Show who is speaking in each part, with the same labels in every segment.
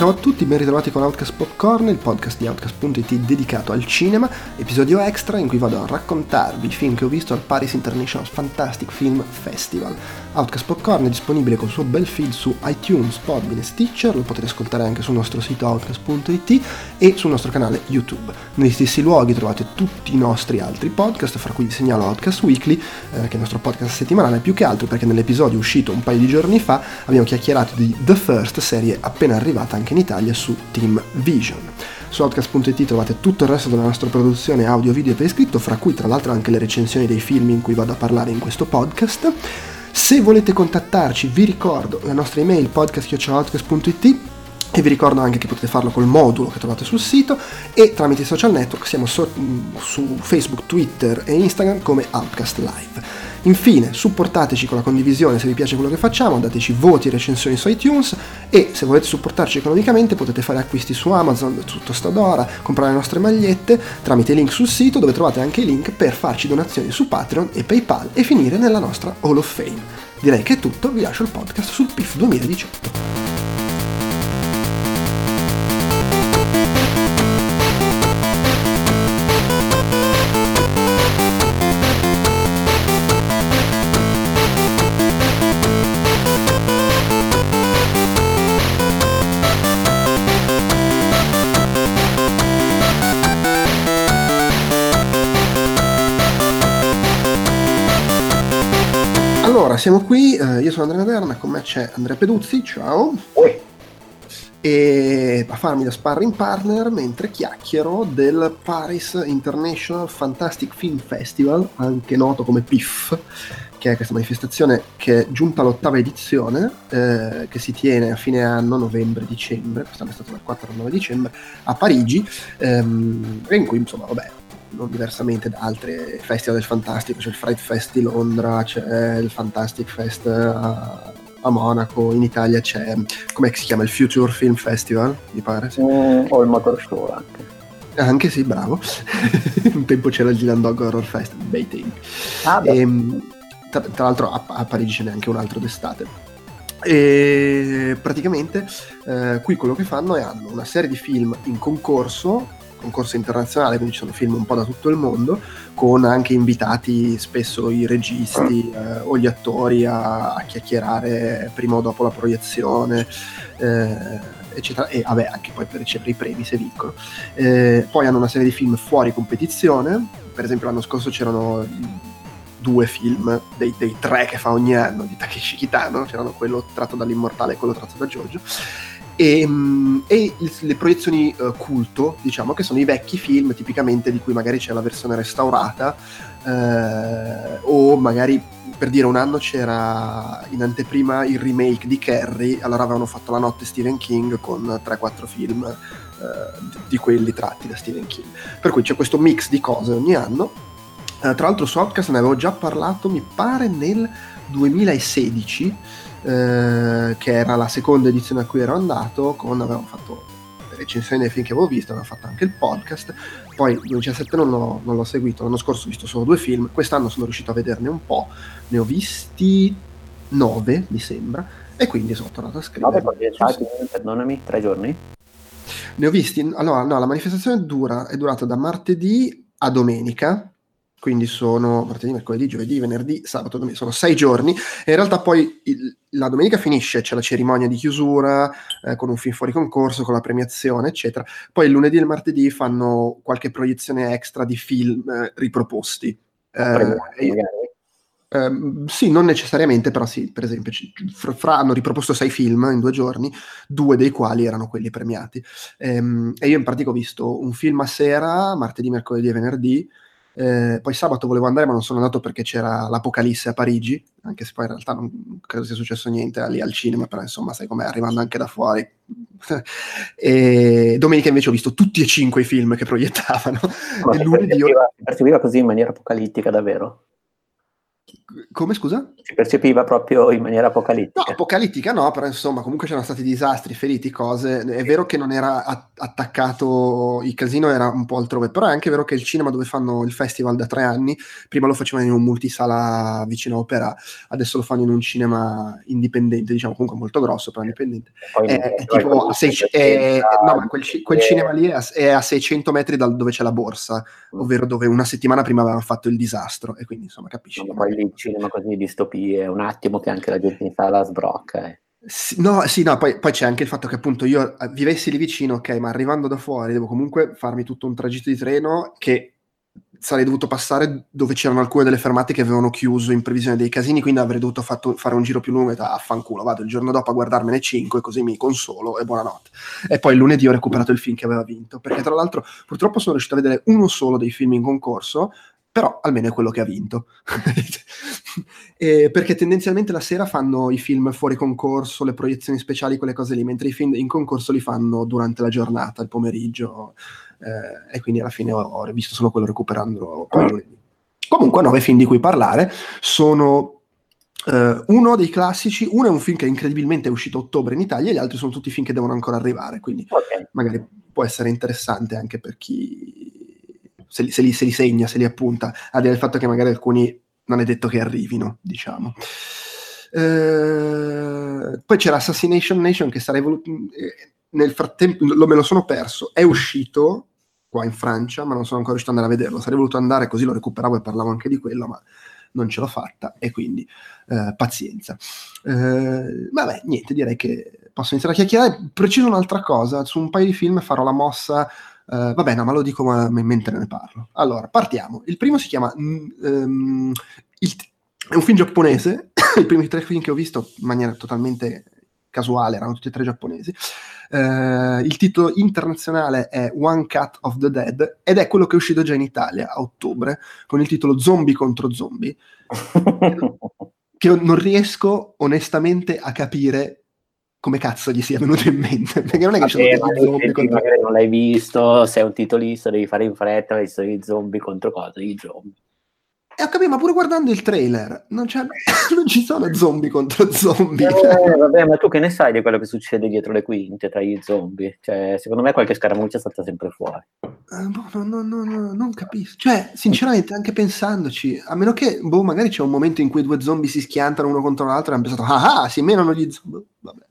Speaker 1: Ciao a tutti, ben ritrovati con Outcast Popcorn, il podcast di Outcast.it dedicato al cinema, episodio extra in cui vado a raccontarvi i film che ho visto al Paris International Fantastic Film Festival. Outcast Popcorn è disponibile col suo bel feed su iTunes, Podbean e Stitcher, lo potete ascoltare anche sul nostro sito outcast.it e sul nostro canale YouTube. Negli stessi luoghi trovate tutti i nostri altri podcast, fra cui vi segnalo Outcast Weekly, eh, che è il nostro podcast settimanale, più che altro perché nell'episodio uscito un paio di giorni fa abbiamo chiacchierato di The First, serie appena arrivata anche in Italia su Team Vision. Su Outcast.it trovate tutto il resto della nostra produzione audio, video e per iscritto, fra cui tra l'altro anche le recensioni dei film in cui vado a parlare in questo podcast. Se volete contattarci, vi ricordo la nostra email podcast.outcast.it e vi ricordo anche che potete farlo col modulo che trovate sul sito e tramite i social network siamo so- su Facebook, Twitter e Instagram come Outcast Live. Infine, supportateci con la condivisione se vi piace quello che facciamo, dateci voti e recensioni su iTunes e se volete supportarci economicamente potete fare acquisti su Amazon, su Tostadora, comprare le nostre magliette tramite i link sul sito dove trovate anche i link per farci donazioni su Patreon e PayPal e finire nella nostra Hall of Fame. Direi che è tutto, vi lascio il podcast sul PIF 2018. Siamo qui, eh, io sono Andrea Naderna, con me c'è Andrea Peduzzi, ciao.
Speaker 2: Oi.
Speaker 1: E a farmi da sparring partner mentre chiacchiero del Paris International Fantastic Film Festival, anche noto come PIF, che è questa manifestazione che è giunta all'ottava edizione, eh, che si tiene a fine anno, novembre-dicembre, quest'anno è stato dal 4 al 9 dicembre, a Parigi, ehm, e in cui insomma, vabbè, non diversamente da altri festival del Fantastico, c'è il Fright Fest di Londra, c'è il Fantastic Fest a, a Monaco, in Italia c'è, come si chiama, il Future Film Festival, mi pare? Sì.
Speaker 2: Mm, o il Motor Show anche.
Speaker 1: Anche sì, bravo. Un tempo c'era il Dylan Dog Horror Fest, bei tempi.
Speaker 2: Ah,
Speaker 1: e, ehm, tra, tra, l'altro a, a, Parigi ce n'è anche un altro d'estate. E praticamente eh, qui quello che fanno è hanno una serie di film in concorso concorso internazionale, quindi ci sono film un po' da tutto il mondo, con anche invitati spesso i registi eh, o gli attori a, a, chiacchierare prima o dopo la proiezione. Eh, eccetera, e vabbè anche poi per ricevere i premi se vincono. Eh, poi hanno una serie di film fuori competizione, per esempio l'anno scorso c'erano due film dei, dei tre che fa ogni anno di Takeshi Kitano, c'erano quello tratto dall'immortale e quello tratto da Giorgio e, ehm, e le proiezioni uh, culto, diciamo, che sono i vecchi film tipicamente di cui magari c'è la versione restaurata eh, o magari per dire un anno c'era in anteprima il remake di Carrie, allora avevano fatto la notte Stephen King con 3-4 film eh, di quelli tratti da Stephen King. Per cui c'è questo mix di cose ogni anno. Eh, tra l'altro su Outcast ne avevo già parlato, mi pare nel 2016 eh, che era la seconda edizione a cui ero andato, con avevamo fatto le recensioni dei film che avevo visto, avevo fatto anche il podcast, poi il 2017 non l'ho, non l'ho seguito, l'anno scorso ho visto solo due film, quest'anno sono riuscito a vederne un po', ne ho visti nove mi sembra, e quindi sono tornato a scrivere.
Speaker 2: Nove perdonami, tre giorni?
Speaker 1: Ne ho visti, allora no, la manifestazione dura, è durata da martedì a domenica, quindi sono martedì, mercoledì, giovedì, venerdì, sabato, domenica, sono sei giorni e in realtà poi il, la domenica finisce, c'è la cerimonia di chiusura eh, con un film fuori concorso, con la premiazione, eccetera. Poi il lunedì e il martedì fanno qualche proiezione extra di film eh, riproposti. Eh, Uh, sì, non necessariamente, però sì, per esempio, fra, fra, hanno riproposto sei film in due giorni, due dei quali erano quelli premiati. Um, e io in pratica ho visto un film a sera, martedì, mercoledì e venerdì, eh, poi sabato volevo andare, ma non sono andato perché c'era l'Apocalisse a Parigi, anche se poi in realtà non credo sia successo niente lì al cinema, però insomma, sai com'è, arrivando anche da fuori. e domenica invece ho visto tutti e cinque i film che proiettavano.
Speaker 2: Ma e lunedì percepiva, percepiva così in maniera apocalittica, davvero?
Speaker 1: Come scusa?
Speaker 2: Si percepiva proprio in maniera apocalittica.
Speaker 1: No, apocalittica no, però insomma comunque c'erano stati disastri, feriti, cose. È vero che non era attaccato, il casino era un po' altrove, però è anche vero che il cinema dove fanno il festival da tre anni, prima lo facevano in un multisala vicino a Opera, adesso lo fanno in un cinema indipendente, diciamo comunque molto grosso, però indipendente. È, è tipo a sei, è, no, ma quel, quel cinema lì è a, è a 600 metri da dove c'è la borsa, mm. ovvero dove una settimana prima avevano fatto il disastro, e quindi insomma capisci.
Speaker 2: No, poi lì cinema così di distopie, un attimo che anche la gente in sala sbrocca. Eh.
Speaker 1: Sì, no, sì, no, poi, poi, c'è anche il fatto che appunto io eh, vivessi lì vicino, ok, ma arrivando da fuori devo comunque farmi tutto un tragitto di treno che sarei dovuto passare dove c'erano alcune delle fermate che avevano chiuso in previsione dei casini, quindi avrei dovuto fatto, fare un giro più lungo e da affanculo, vado il giorno dopo a guardarmene 5 così mi consolo e buonanotte. E poi lunedì ho recuperato il film che aveva vinto, perché tra l'altro purtroppo sono riuscito a vedere uno solo dei film in concorso, però almeno è quello che ha vinto. eh, perché tendenzialmente la sera fanno i film fuori concorso, le proiezioni speciali, quelle cose lì, mentre i film in concorso li fanno durante la giornata, il pomeriggio, eh, e quindi alla fine ho, ho visto solo quello recuperando poi lunedì. Comunque, nove film di cui parlare sono Uh, uno dei classici, uno è un film che incredibilmente è uscito a ottobre in Italia, e gli altri sono tutti film che devono ancora arrivare, quindi okay. magari può essere interessante anche per chi se li, se, li, se li, segna, se li appunta, al di là del fatto che magari alcuni non è detto che arrivino, diciamo. Eh, poi c'era Assassination Nation che sarei voluto... Eh, nel frattempo lo, me lo sono perso, è uscito qua in Francia, ma non sono ancora riuscito ad andare a vederlo. Sarei voluto andare così lo recuperavo e parlavo anche di quello, ma non ce l'ho fatta e quindi eh, pazienza. Eh, vabbè, niente, direi che posso iniziare a chiacchierare. Preciso un'altra cosa, su un paio di film farò la mossa Uh, vabbè, no, ma lo dico ma, mentre ne parlo. Allora, partiamo. Il primo si chiama... Um, il, è un film giapponese. I primi tre film che ho visto in maniera totalmente casuale erano tutti e tre giapponesi. Uh, il titolo internazionale è One Cut of the Dead ed è quello che è uscito già in Italia a ottobre con il titolo Zombie contro zombie. che non riesco onestamente a capire come cazzo gli sia venuto in mente perché non è che ci sono degli zombie
Speaker 2: contro... magari non l'hai visto sei un titolista devi fare in fretta hai visto i zombie contro cosa? i zombie
Speaker 1: e ho capito, ma pure guardando il trailer, non, non, ci sono zombie contro zombie.
Speaker 2: Eh, vabbè, ma tu che ne sai di quello che succede dietro le quinte tra gli zombie? Cioè, secondo me qualche scaramuccia è stata sempre fuori.
Speaker 1: Uh, boh, no, no, no, non capisco. Cioè, sinceramente, anche pensandoci, a meno che, boh, magari c'è un momento in cui due zombie si schiantano uno contro l'altro e hanno pensato, ah, ah si menano gli zombie. Vabbè.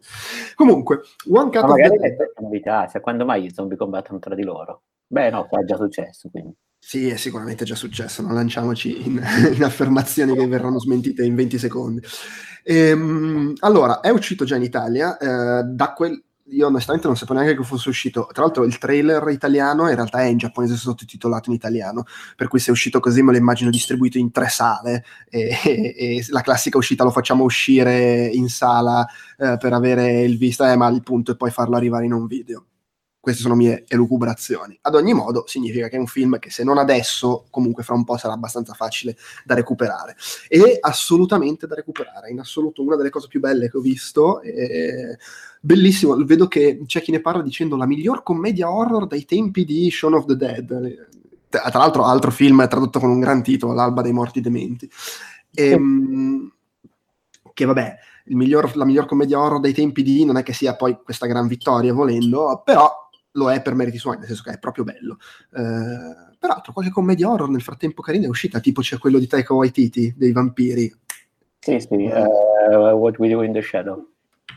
Speaker 1: Comunque, One Cut
Speaker 2: ma magari è una novità, cioè, quando mai gli zombie combattono tra di loro? Beh, no, è già successo, quindi.
Speaker 1: Sì, è sicuramente già successo, non lanciamoci in, in affermazioni che verranno smentite in 20 secondi. Ehm, allora, è uscito già in Italia, eh, da quel, io onestamente non sapevo neanche che fosse uscito. Tra l'altro, il trailer italiano in realtà è in giapponese sottotitolato in italiano, per cui se è uscito così me lo immagino distribuito in tre sale. E, e, e la classica uscita lo facciamo uscire in sala eh, per avere il vista, eh, ma il punto è poi farlo arrivare in un video. Queste sono mie elucubrazioni. Ad ogni modo, significa che è un film che se non adesso, comunque fra un po' sarà abbastanza facile da recuperare. E assolutamente da recuperare, in assoluto una delle cose più belle che ho visto. E... Bellissimo, vedo che c'è chi ne parla dicendo la miglior commedia horror dai tempi di Shaun of the Dead. Tra l'altro, altro film tradotto con un gran titolo, L'alba dei morti dementi. E, ehm, che vabbè, miglior, la miglior commedia horror dei tempi di non è che sia poi questa gran vittoria volendo, però lo è per meriti suoi, nel senso che è proprio bello. Eh, peraltro, qualche commedia horror nel frattempo carina è uscita, tipo c'è quello di Taika Waititi, dei vampiri.
Speaker 2: Sì, sì, uh, What We Do in the Shadow.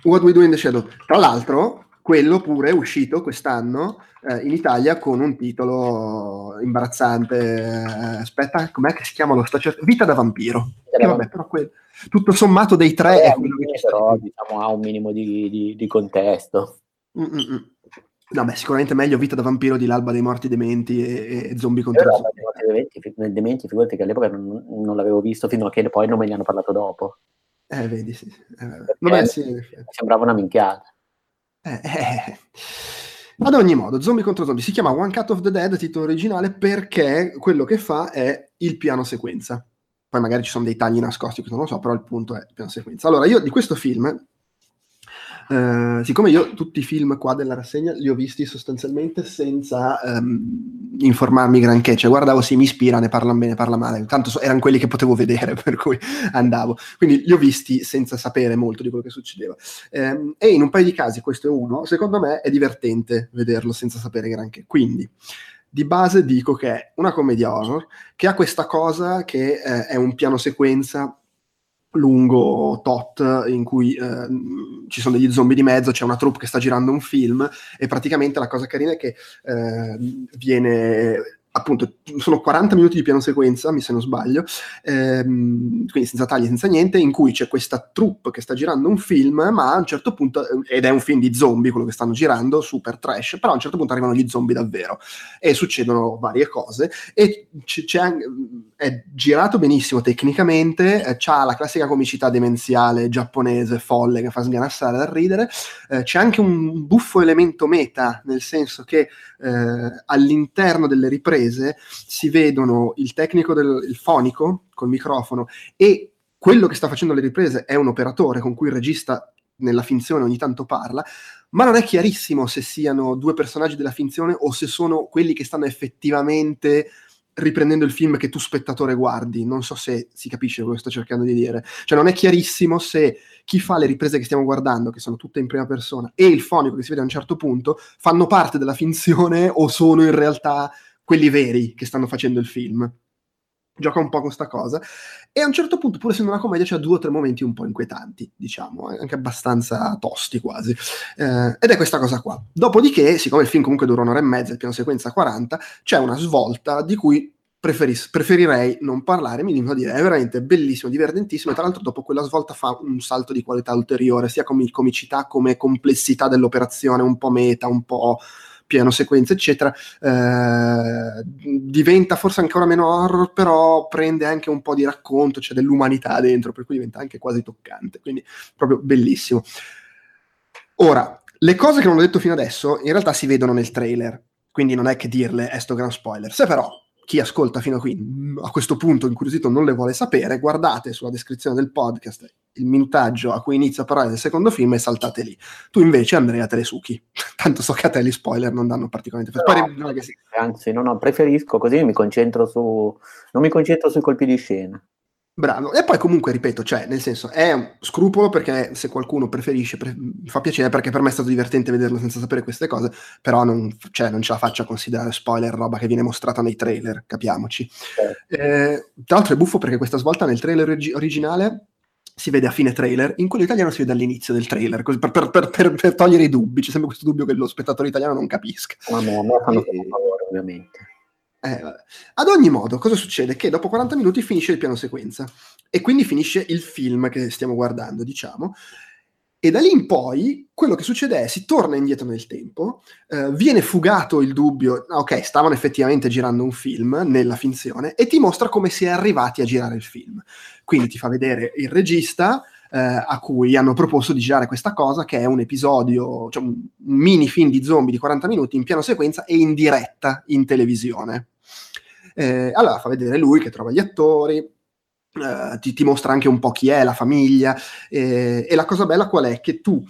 Speaker 1: What We Do in the Shadow. Tra l'altro, quello pure è uscito quest'anno eh, in Italia con un titolo imbarazzante. Eh, aspetta, com'è che si chiama lo cer- Vita da vampiro. Che, vabbè, però quel, tutto sommato dei tre
Speaker 2: eh, è quello che però, diciamo, ha un minimo di, di, di contesto.
Speaker 1: Mm-mm. No, beh, sicuramente meglio Vita da vampiro di L'alba dei morti dementi e, e zombie contro
Speaker 2: Però, zombie. Dementi, dementi, figurati che all'epoca non, non, l'avevo visto fino a che poi non me ne hanno parlato dopo.
Speaker 1: Eh, vedi, sì. Eh, vabbè, sì.
Speaker 2: Sembrava una minchiata.
Speaker 1: Eh, eh. Ad ogni modo, Zombie contro Zombie si chiama One Cut of the Dead, titolo originale, perché quello che fa è il piano sequenza. Poi magari ci sono dei tagli nascosti, non lo so, però il punto è il piano sequenza. Allora, io di questo film Uh, siccome io tutti i film qua della rassegna li ho visti sostanzialmente senza um, informarmi granché, cioè guardavo se mi ispira, ne parlano bene, parla male, tanto so, erano quelli che potevo vedere, per cui andavo. Quindi li ho visti senza sapere molto di quello che succedeva. Um, e in un paio di casi, questo è uno, secondo me è divertente vederlo senza sapere granché. Quindi di base dico che è una commedia horror che ha questa cosa che eh, è un piano sequenza lungo tot in cui eh, ci sono degli zombie di mezzo, c'è una troupe che sta girando un film e praticamente la cosa carina è che eh, viene appunto sono 40 minuti di piano sequenza, mi se non sbaglio, ehm, quindi senza tagli, senza niente, in cui c'è questa troupe che sta girando un film, ma a un certo punto, ed è un film di zombie quello che stanno girando, super trash, però a un certo punto arrivano gli zombie davvero e succedono varie cose e c- c'è, è girato benissimo tecnicamente, eh, c'ha la classica comicità demenziale giapponese folle che fa sganassare dal ridere, eh, c'è anche un buffo elemento meta, nel senso che eh, all'interno delle riprese si vedono il tecnico del il fonico col microfono e quello che sta facendo le riprese è un operatore con cui il regista nella finzione ogni tanto parla, ma non è chiarissimo se siano due personaggi della finzione o se sono quelli che stanno effettivamente riprendendo il film che tu spettatore guardi. Non so se si capisce quello che sto cercando di dire. Cioè non è chiarissimo se chi fa le riprese che stiamo guardando, che sono tutte in prima persona, e il fonico che si vede a un certo punto, fanno parte della finzione o sono in realtà quelli veri che stanno facendo il film. Gioca un po' con questa cosa. E a un certo punto, pur essendo una commedia, c'è due o tre momenti un po' inquietanti, diciamo, eh, anche abbastanza tosti quasi. Eh, ed è questa cosa qua. Dopodiché, siccome il film comunque dura un'ora e mezza, il piano sequenza 40, c'è una svolta di cui preferis- preferirei non parlare, mi limito a dire, è veramente bellissimo, divertentissimo e tra l'altro dopo quella svolta fa un salto di qualità ulteriore, sia come comicità come complessità dell'operazione, un po' meta, un po' piano sequenza, eccetera, eh, diventa forse ancora meno horror, però prende anche un po' di racconto, c'è dell'umanità dentro, per cui diventa anche quasi toccante, quindi proprio bellissimo. Ora, le cose che non ho detto fino adesso in realtà si vedono nel trailer, quindi non è che dirle è sto gran spoiler. Se però chi ascolta fino a qui, a questo punto incuriosito, non le vuole sapere, guardate sulla descrizione del podcast il minutaggio a cui inizia a parlare del secondo film e saltate lì. Tu invece, Andrea, te le succhi. Tanto so che a te gli spoiler non danno particolarmente.
Speaker 2: No, no, sì. Anzi, no, no, preferisco così mi concentro su... non mi concentro sui colpi di scena.
Speaker 1: Bravo, e poi comunque ripeto, cioè, nel senso, è un scrupolo perché se qualcuno preferisce, pre- fa piacere perché per me è stato divertente vederlo senza sapere queste cose, però non, cioè, non ce la faccio a considerare spoiler, roba che viene mostrata nei trailer, capiamoci. Eh. Eh, tra l'altro è buffo perché questa svolta nel trailer origi- originale si vede a fine trailer, in quello italiano si vede all'inizio del trailer, così, per, per, per, per, togliere i dubbi, c'è sempre questo dubbio che lo spettatore italiano non capisca.
Speaker 2: Ma no, a me fanno e... favore, ovviamente.
Speaker 1: Eh, Ad ogni modo, cosa succede? Che dopo 40 minuti finisce il piano sequenza e quindi finisce il film che stiamo guardando, diciamo. E da lì in poi quello che succede è si torna indietro nel tempo, eh, viene fugato il dubbio, ah, ok, stavano effettivamente girando un film nella finzione e ti mostra come si è arrivati a girare il film. Quindi ti fa vedere il regista eh, a cui hanno proposto di girare questa cosa, che è un episodio, cioè un mini film di zombie di 40 minuti in piano sequenza e in diretta in televisione. Eh, allora fa vedere lui che trova gli attori, eh, ti, ti, mostra anche un po' chi è, la famiglia, eh, e la cosa bella qual è? Che tu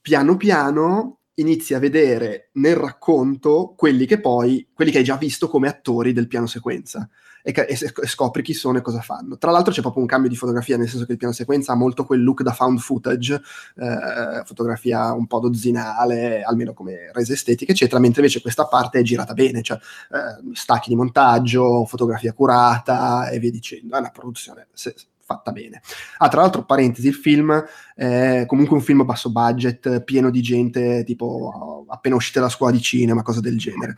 Speaker 1: piano piano inizi a vedere nel racconto quelli che poi, quelli che hai già visto come attori del piano sequenza e, e, e, scopri chi sono e cosa fanno. Tra l'altro c'è proprio un cambio di fotografia, nel senso che il piano sequenza ha molto quel look da found footage, eh, fotografia un po' dozzinale, almeno come resa estetica, eccetera, mentre invece questa parte è girata bene, cioè eh, stacchi di montaggio, fotografia curata e via dicendo. È una produzione se, fatta bene. Ah, tra l'altro, parentesi, il film è comunque un film a basso budget, pieno di gente tipo appena uscita dalla scuola di cinema, cose del genere.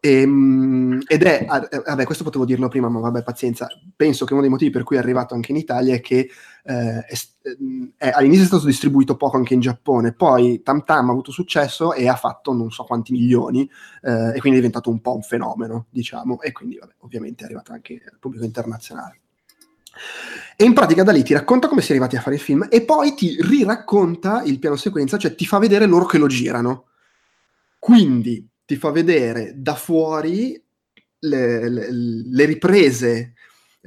Speaker 1: E, ehm, ed è, ah, eh, vabbè, questo potevo dirlo prima, ma vabbè, pazienza. Penso che uno dei motivi per cui è arrivato anche in Italia è che eh, è, eh, è, all'inizio è stato distribuito poco anche in Giappone, poi Tam Tam ha avuto successo e ha fatto non so quanti milioni, eh, e quindi è diventato un po' un fenomeno, diciamo, e quindi vabbè, ovviamente è arrivato anche al pubblico internazionale. E in pratica da lì ti racconta come si è arrivati a fare il film e poi ti riracconta il piano sequenza, cioè ti fa vedere loro che lo girano. Quindi ti fa vedere da fuori le, le, le riprese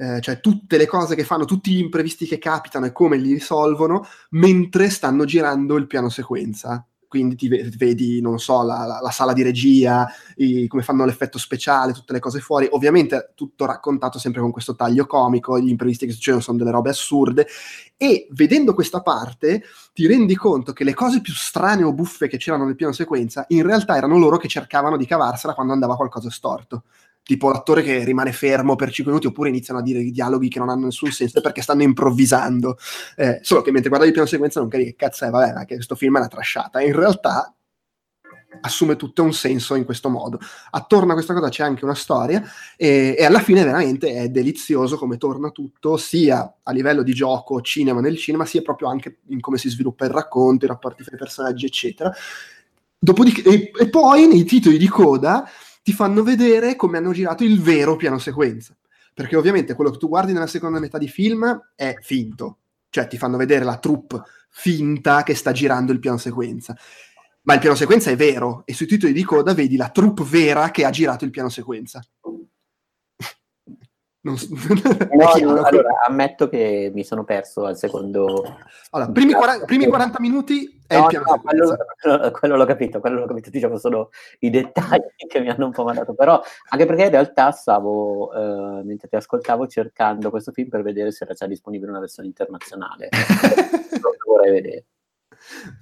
Speaker 1: eh, cioè tutte le cose che fanno, tutti gli imprevisti che capitano e come li risolvono mentre stanno girando il piano sequenza quindi ti vedi, non so, la, la, la sala di regia, i, come fanno l'effetto speciale, tutte le cose fuori. Ovviamente tutto raccontato sempre con questo taglio comico, gli imprevisti che succedono sono delle robe assurde. E vedendo questa parte ti rendi conto che le cose più strane o buffe che c'erano nel piano sequenza in realtà erano loro che cercavano di cavarsela quando andava qualcosa storto tipo l'attore che rimane fermo per 5 minuti oppure iniziano a dire dialoghi che non hanno nessun senso perché stanno improvvisando. Eh, solo che mentre guardavi piano sequenza non capisci che cazzo è, vabbè, che questo film è una trasciata. In realtà assume tutto un senso in questo modo. Attorno a questa cosa c'è anche una storia e, e, alla fine veramente è delizioso come torna tutto, sia a livello di gioco, cinema nel cinema, sia proprio anche in come si sviluppa il racconto, i rapporti tra i personaggi, eccetera. Dopodiché, e, e poi nei titoli di coda ti fanno vedere come hanno girato il vero piano sequenza. Perché ovviamente quello che tu guardi nella seconda metà di film è finto, cioè ti fanno vedere la troupe finta che sta girando il piano sequenza. Ma il piano sequenza è vero e sui titoli di coda vedi la troupe vera che ha girato il piano sequenza.
Speaker 2: Non, no, no, allora, ammetto che mi sono perso al secondo.
Speaker 1: Allora, primi, 40, primi 40 minuti è no, il piano no,
Speaker 2: quello, quello, quello, l'ho capito, quello l'ho capito, diciamo sono i dettagli che mi hanno un po' mandato, però anche perché in realtà stavo, eh, mentre ti ascoltavo, cercando questo film per vedere se era già disponibile una versione internazionale. lo vorrei vedere.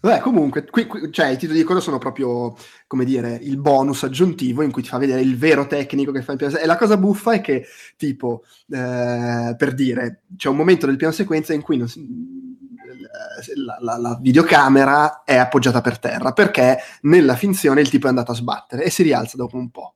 Speaker 1: Beh, comunque, qui, qui, cioè, i titoli di coda sono proprio, come dire, il bonus aggiuntivo in cui ti fa vedere il vero tecnico che fa il piano sequenza. E la cosa buffa è che, tipo, eh, per dire, c'è un momento del piano sequenza in cui si, la, la, la, videocamera è appoggiata per terra perché nella finzione il tipo è andato a sbattere e si rialza dopo un po'.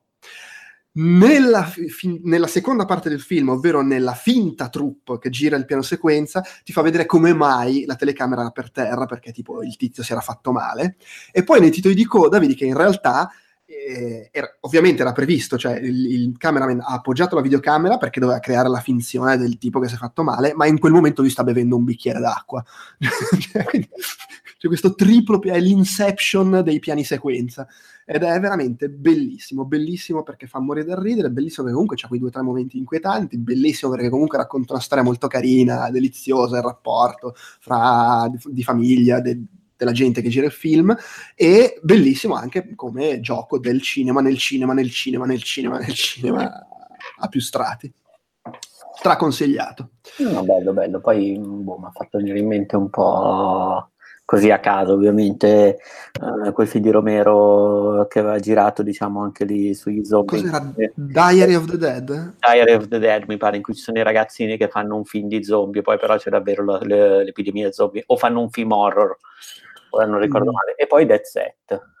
Speaker 1: Nella, fi, nella, seconda parte del film, ovvero nella finta troupe che gira il piano sequenza, ti fa vedere come mai la telecamera era per terra, perché tipo il tizio si era fatto male. E poi nei titoli di coda vedi che in realtà eh, era, ovviamente era previsto, cioè il, il, cameraman ha appoggiato la videocamera perché doveva creare la finzione del tipo che si è fatto male, ma in quel momento lui sta bevendo un bicchiere d'acqua. cioè, quindi, c'è questo triplo, è l'inception dei piani sequenza ed è veramente bellissimo, bellissimo perché fa morire da ridere, bellissimo perché comunque c'ha quei due o tre momenti inquietanti, bellissimo perché comunque racconta una storia molto carina, deliziosa, il rapporto fra di, di famiglia, de, della gente che gira il film e bellissimo anche come gioco del cinema nel cinema, nel cinema, nel cinema, nel cinema a più strati. Straconsigliato.
Speaker 2: No, bello, bello. Poi boh, mi ha fatto venire in mente un po' così a caso ovviamente uh, quel film di Romero che aveva girato diciamo anche lì sugli zombie
Speaker 1: cos'era? Diary of the Dead?
Speaker 2: Diary of the Dead mi pare in cui ci sono i ragazzini che fanno un film di zombie poi però c'è davvero la, le, l'epidemia zombie o fanno un film horror ora non ricordo mm. male e poi Dead Set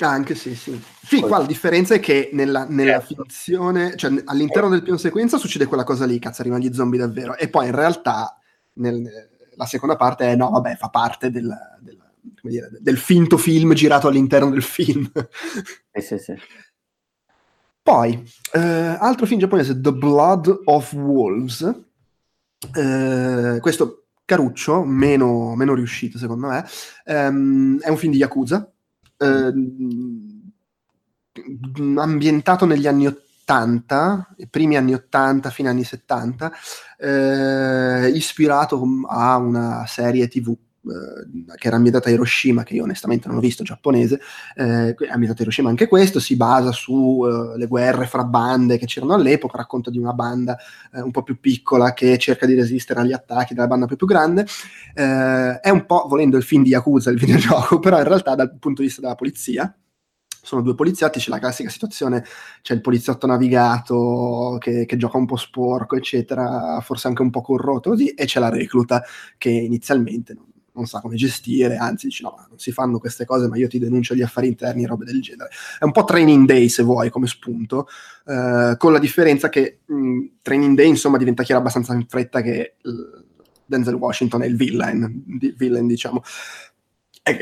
Speaker 1: Ah, anche sì, sì. Sì, qua la differenza è che nella, nella certo. finzione, cioè all'interno del piano sequenza succede quella cosa lì, cazzo, arrivano gli zombie davvero, e poi in realtà nel, la seconda parte è no, vabbè, fa parte del, del, dire, del finto film girato all'interno del film.
Speaker 2: Sì, sì, sì.
Speaker 1: Poi, eh, altro film giapponese, The Blood of Wolves. Eh, questo caruccio, meno, meno, riuscito secondo me, ehm, è un film di Yakuza, ehm, ambientato negli anni 80 80, i primi anni 80, fine anni 70, eh, ispirato a una serie tv eh, che era ambientata a Hiroshima, che io onestamente non ho visto giapponese, eh, ambientata a Hiroshima anche questo, si basa sulle uh, guerre fra bande che c'erano all'epoca, racconta di una banda eh, un po' più piccola che cerca di resistere agli attacchi della banda più, più grande, eh, è un po' volendo il film di Yakuza, il videogioco, però in realtà dal punto di vista della polizia, sono due poliziotti, c'è la classica situazione, c'è il poliziotto navigato che, che, gioca un po' sporco, eccetera, forse anche un po' corrotto così, e c'è la recluta che inizialmente non, non sa come gestire, anzi dice no, non si fanno queste cose, ma io ti denuncio gli affari interni robe del genere. È un po' training day se vuoi come spunto, eh, con la differenza che mh, training day insomma diventa chiaro abbastanza in fretta che uh, Denzel Washington è il villain, di, villain diciamo.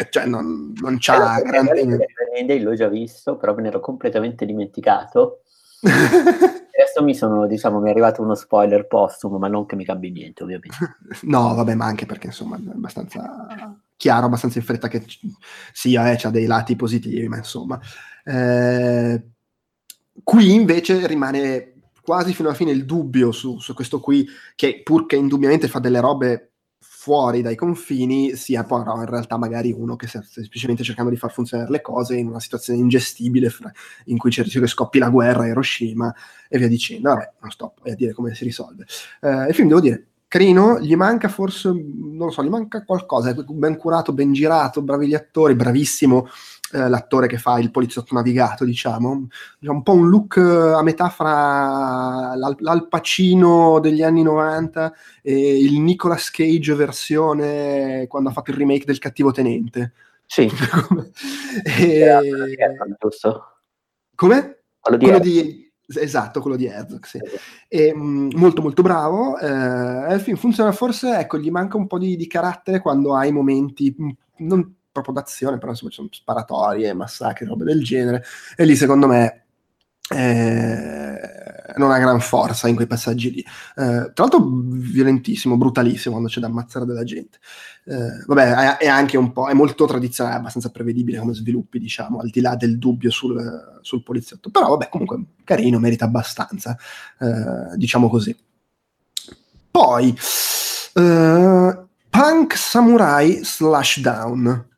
Speaker 1: Cioè, non, non c'ha
Speaker 2: eh, grande... Day l'ho già visto, però me ne ero completamente dimenticato. Adesso mi sono, diciamo, mi è arrivato uno spoiler postumo, ma non che mi cambi niente, ovviamente.
Speaker 1: no, vabbè, ma anche perché insomma è abbastanza chiaro, abbastanza in fretta che sia, eh, c'ha dei lati positivi, ma insomma. Eh, qui invece rimane quasi fino alla fine il dubbio su, su questo qui, che pur che indubbiamente fa delle robe fuori dai confini, sia però in realtà magari uno che sta semplicemente cercando di far funzionare le cose in una situazione ingestibile fra, in cui rischio che scoppi la guerra Hiroshima e via dicendo. Vabbè, non sto a dire come si risolve. Eh, il film, devo dire, carino, gli manca forse, non lo so, gli manca qualcosa, ben curato, ben girato, bravi gli attori, bravissimo eh, l'attore che fa il poliziotto navigato, diciamo, un po' un look eh, a metà fra l'Al, l'Al Pacino degli anni 90 e il Nicolas Cage versione quando ha fatto il remake del Cattivo Tenente.
Speaker 2: Sì.
Speaker 1: e... Come?
Speaker 2: Quello di,
Speaker 1: quello di Esatto, quello di Herzog, sì. E, mh, molto molto bravo. Eh, il film funziona forse, ecco, gli manca un po' di, di carattere quando hai momenti, mh, non proprio d'azione, però insomma ci sono sparatorie, massacri, robe del genere. E lì secondo me eh, non ha gran forza in quei passaggi lì. Eh, tra l'altro violentissimo, brutalissimo quando c'è da ammazzare della gente. Eh, vabbè, è, è, anche un po', è molto tradizionale, abbastanza prevedibile come sviluppi, diciamo, al di là del dubbio sul, sul poliziotto. Però vabbè, comunque carino, merita abbastanza, eh, diciamo così. Poi, eh, Punk Samurai Slashdown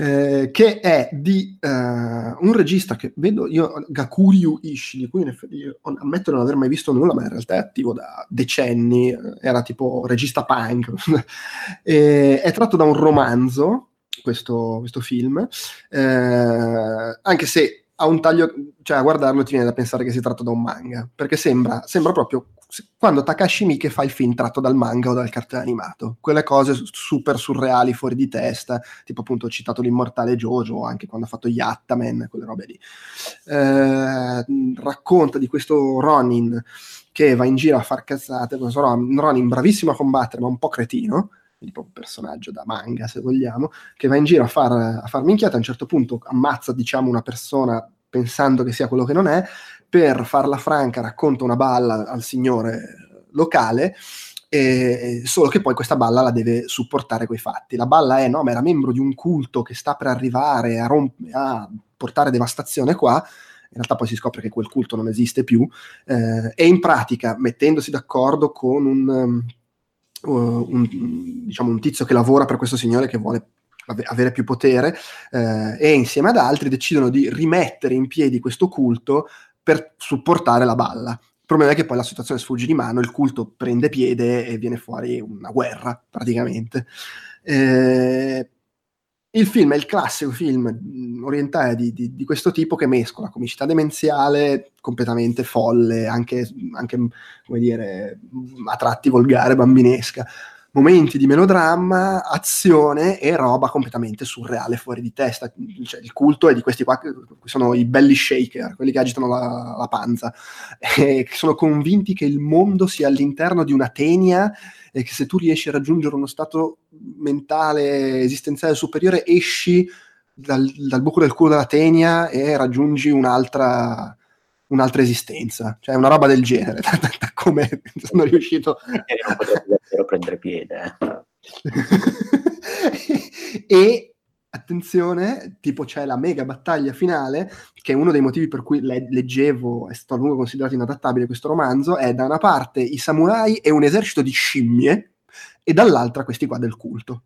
Speaker 1: eh, che è di uh, un regista che vedo io, Gakuryu Ishii, di cui io ammetto di non aver mai visto nulla, ma in realtà è attivo da decenni, eh, era tipo regista punk, e, è tratto da un romanzo, questo, questo film, eh, anche se ha un taglio, cioè a guardarlo ti viene da pensare che si tratta da un manga, perché sembra, sembra proprio quando Takashi Miike fa il film tratto dal manga o dal cartone animato, quelle cose super surreali, fuori di testa, tipo appunto ho citato l'immortale Jojo, anche quando ha fatto Yattaman, quelle robe lì. Eh, racconta di questo Ronin che va in giro a far cazzate, questo Ronin bravissimo a combattere ma un po' cretino, tipo un personaggio da manga se vogliamo, che va in giro a far, a far minchiate, a un certo punto ammazza diciamo una persona pensando che sia quello che non è, per farla franca racconta una balla al signore locale, eh, solo che poi questa balla la deve supportare quei fatti. La balla è, no, ma era membro di un culto che sta per arrivare a, romp- a portare devastazione qua, in realtà poi si scopre che quel culto non esiste più, eh, e in pratica, mettendosi d'accordo con un, um, un, diciamo, un tizio che lavora per questo signore che vuole avere più potere, eh, e insieme ad altri decidono di rimettere in piedi questo culto per supportare la balla. Il problema è che poi la situazione sfugge di mano, il culto prende piede e viene fuori una guerra, praticamente. Eh, il film è il classico film mm, orientale di, di, di, questo tipo che mescola comicità demenziale completamente folle, anche, anche come dire, a tratti volgare, bambinesca momenti di melodramma, azione e roba completamente surreale, fuori di testa. Cioè, il culto è di questi qua che sono i belly shaker, quelli che agitano la, la panza, e che sono convinti che il mondo sia all'interno di una tenia e che se tu riesci a raggiungere uno stato mentale esistenziale superiore esci dal, dal buco del culo della tenia e raggiungi un'altra un'altra esistenza, cioè una roba del genere, da come sono riuscito
Speaker 2: davvero prendere piede.
Speaker 1: Eh. e attenzione, tipo c'è la mega battaglia finale, che è uno dei motivi per cui le- leggevo, è stato a lungo considerato inadattabile questo romanzo, è da una parte i samurai e un esercito di scimmie, e dall'altra questi qua del culto.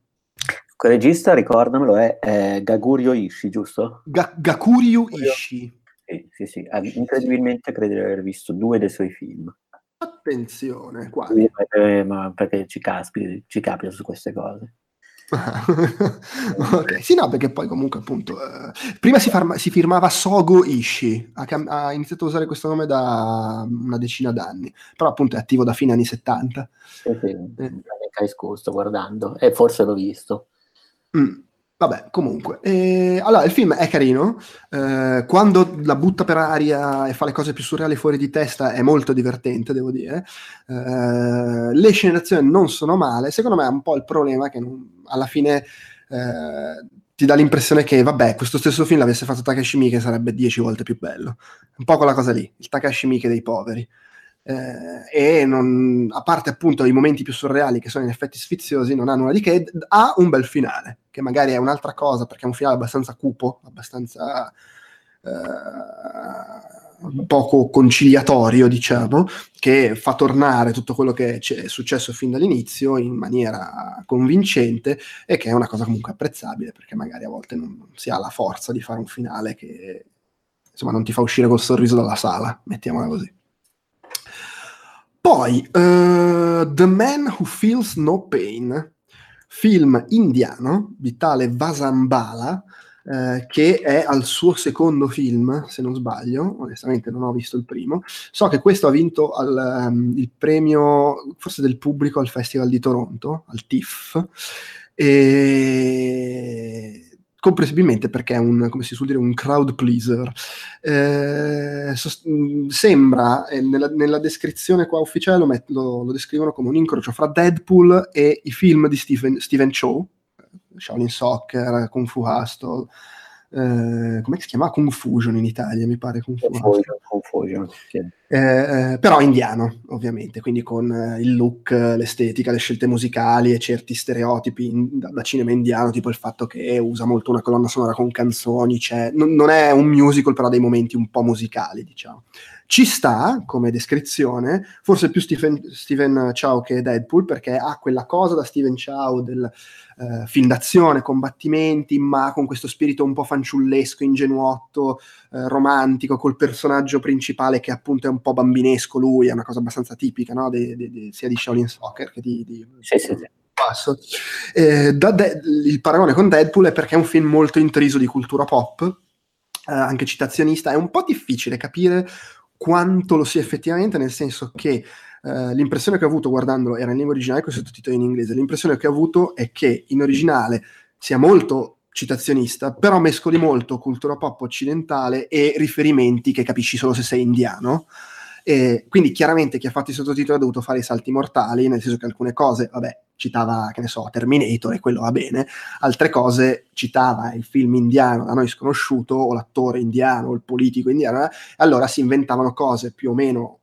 Speaker 2: Quel regista, ricordamelo, è, è Gagurio Ishii, giusto?
Speaker 1: Ga- Gakurio Ishii.
Speaker 2: Sì, sì, sì. incredibilmente credo di aver visto due dei suoi film.
Speaker 1: Attenzione, quali?
Speaker 2: Eh, ma perché ci, caspi, ci capita su queste cose.
Speaker 1: okay. Sì, no, perché poi comunque appunto eh, prima si, farma, si, firmava Sogo Ishi, ha, ha, iniziato a usare questo nome da una decina d'anni, però appunto è attivo da fine anni 70.
Speaker 2: Sì, sì, eh. sto guardando e forse l'ho visto.
Speaker 1: Mm. Vabbè, comunque. Eh, allora, il film è carino. Eh, quando la butta per aria e fa le cose più surreali fuori di testa è molto divertente, devo dire. Eh, le scenazioni non sono male. Secondo me è un po' il problema che non, alla fine eh, ti dà l'impressione che, vabbè, questo stesso film l'avesse fatto Takashi Miike sarebbe dieci volte più bello. Un po' quella cosa lì, il Takashi Miike dei poveri eh, e non, a parte appunto i momenti più surreali che sono in effetti sfiziosi, non ha nulla di che, ha un bel finale, che magari è un'altra cosa perché è un finale abbastanza cupo, abbastanza... Eh, poco conciliatorio, diciamo, che fa tornare tutto quello che è successo fin dall'inizio in maniera convincente e che è una cosa comunque apprezzabile perché magari a volte non si ha la forza di fare un finale che insomma non ti fa uscire col sorriso dalla sala, mettiamola così. Poi, uh, The Man Who Feels No Pain, film indiano di tale Vasambala, eh, che è al suo secondo film, se non sbaglio, onestamente non ho visto il primo. So che questo ha vinto al, um, il premio, forse del pubblico, al Festival di Toronto, al TIFF, e comprensibilmente perché è un, come si suol dire, un crowd pleaser. Eh, sost- sembra, eh, nella, nella, descrizione qua ufficiale lo, met- lo, lo, descrivono come un incrocio fra Deadpool e i film di Stephen, Stephen Chow, Shaolin Soccer, Kung Fu Hustle, eh, come si chiama? Kung Fusion in Italia, mi pare. Fu Fusion, sì. eh, eh, però indiano, ovviamente, quindi con eh, il look, l'estetica, le scelte musicali e certi stereotipi in, da, da, cinema indiano, tipo il fatto che usa molto una colonna sonora con canzoni, cioè, non, non è un musical, però ha dei momenti un po' musicali, diciamo. Ci sta come descrizione, forse più Stephen, Stephen Chow che Deadpool, perché ha quella cosa da Stephen Chow del eh, film d'azione, combattimenti, ma con questo spirito un po' fanciullesco, ingenuotto, eh, romantico, col personaggio principale che appunto è un po' bambinesco lui, è una cosa abbastanza tipica, no? de, de, de, sia di Shaolin Soccer che di... di sì, sì, sì. Passo. Eh, De- il paragone con Deadpool è perché è un film molto intriso di cultura pop, eh, anche citazionista, è un po' difficile capire quanto lo sia effettivamente, nel senso che uh, l'impressione che ho avuto guardandolo era in lingua originale con sottotitoli in inglese, l'impressione che ho avuto è che in originale sia molto citazionista, però mescoli molto cultura pop occidentale e riferimenti che capisci solo se sei indiano. E quindi chiaramente chi ha fatto i sottotitoli ha dovuto fare i salti mortali, nel senso che alcune cose, vabbè, citava, che ne so, Terminator e quello va bene, altre cose citava il film indiano da noi sconosciuto o l'attore indiano o il politico indiano, eh? allora si inventavano cose più o meno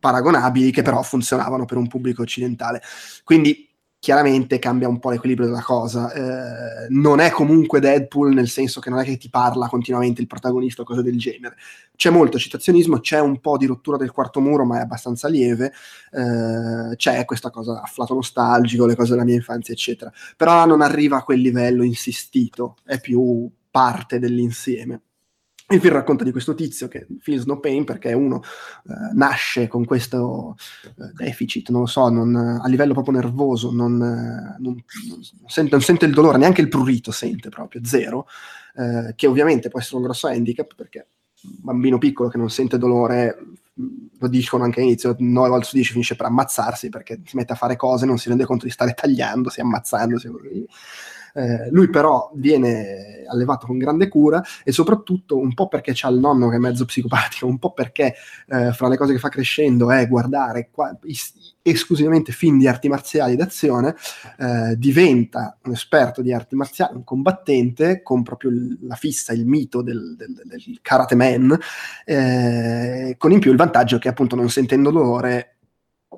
Speaker 1: paragonabili che però funzionavano per un pubblico occidentale. Quindi chiaramente cambia un po' l'equilibrio della cosa. Eh, non è comunque Deadpool nel senso che non è che ti parla continuamente il protagonista o cose del genere. C'è molto citazionismo, c'è un po' di rottura del quarto muro, ma è abbastanza lieve. Eh, c'è questa cosa afflato nostalgico, le cose della mia infanzia, eccetera. Però non arriva a quel livello insistito, è più parte dell'insieme. Il film racconta di questo tizio che feels no pain perché uno eh, nasce con questo eh, deficit, non lo so, non, a livello proprio nervoso, non, non, non, sente, non, sente, il dolore, neanche il prurito sente proprio, zero, eh, che ovviamente può essere un grosso handicap perché un bambino piccolo che non sente dolore, lo dicono anche all'inizio, 9 volte su 10 finisce per ammazzarsi perché si mette a fare cose, non si rende conto di stare tagliandosi, ammazzandosi. Così. Eh, lui però viene allevato con grande cura e soprattutto un po' perché c'ha il nonno che è mezzo psicopatico, un po' perché eh, fra le cose che fa crescendo è guardare qua, is- esclusivamente film di arti marziali d'azione, eh, diventa un esperto di arti marziali, un combattente con proprio la fissa, il mito del, del, del karate man, eh, con in più il vantaggio che appunto non sentendo dolore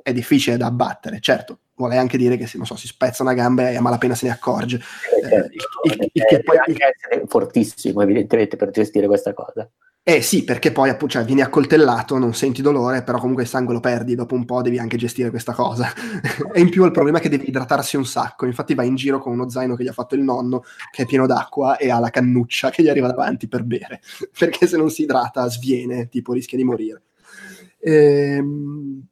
Speaker 1: è difficile da abbattere, certo vuole anche dire che se non so, si spezza una gamba e a malapena se ne accorge.
Speaker 2: Eh, certo. il, il, il, il, poi, anche essere fortissimo, evidentemente, per gestire questa cosa.
Speaker 1: Eh sì, perché poi appunto cioè, vieni accoltellato, non senti dolore, però comunque il sangue lo perdi, dopo un po' devi anche gestire questa cosa. e in più il problema è che devi idratarsi un sacco, infatti va in giro con uno zaino che gli ha fatto il nonno, che è pieno d'acqua, e ha la cannuccia che gli arriva davanti per bere, perché se non si idrata sviene, tipo rischia di morire. Ehm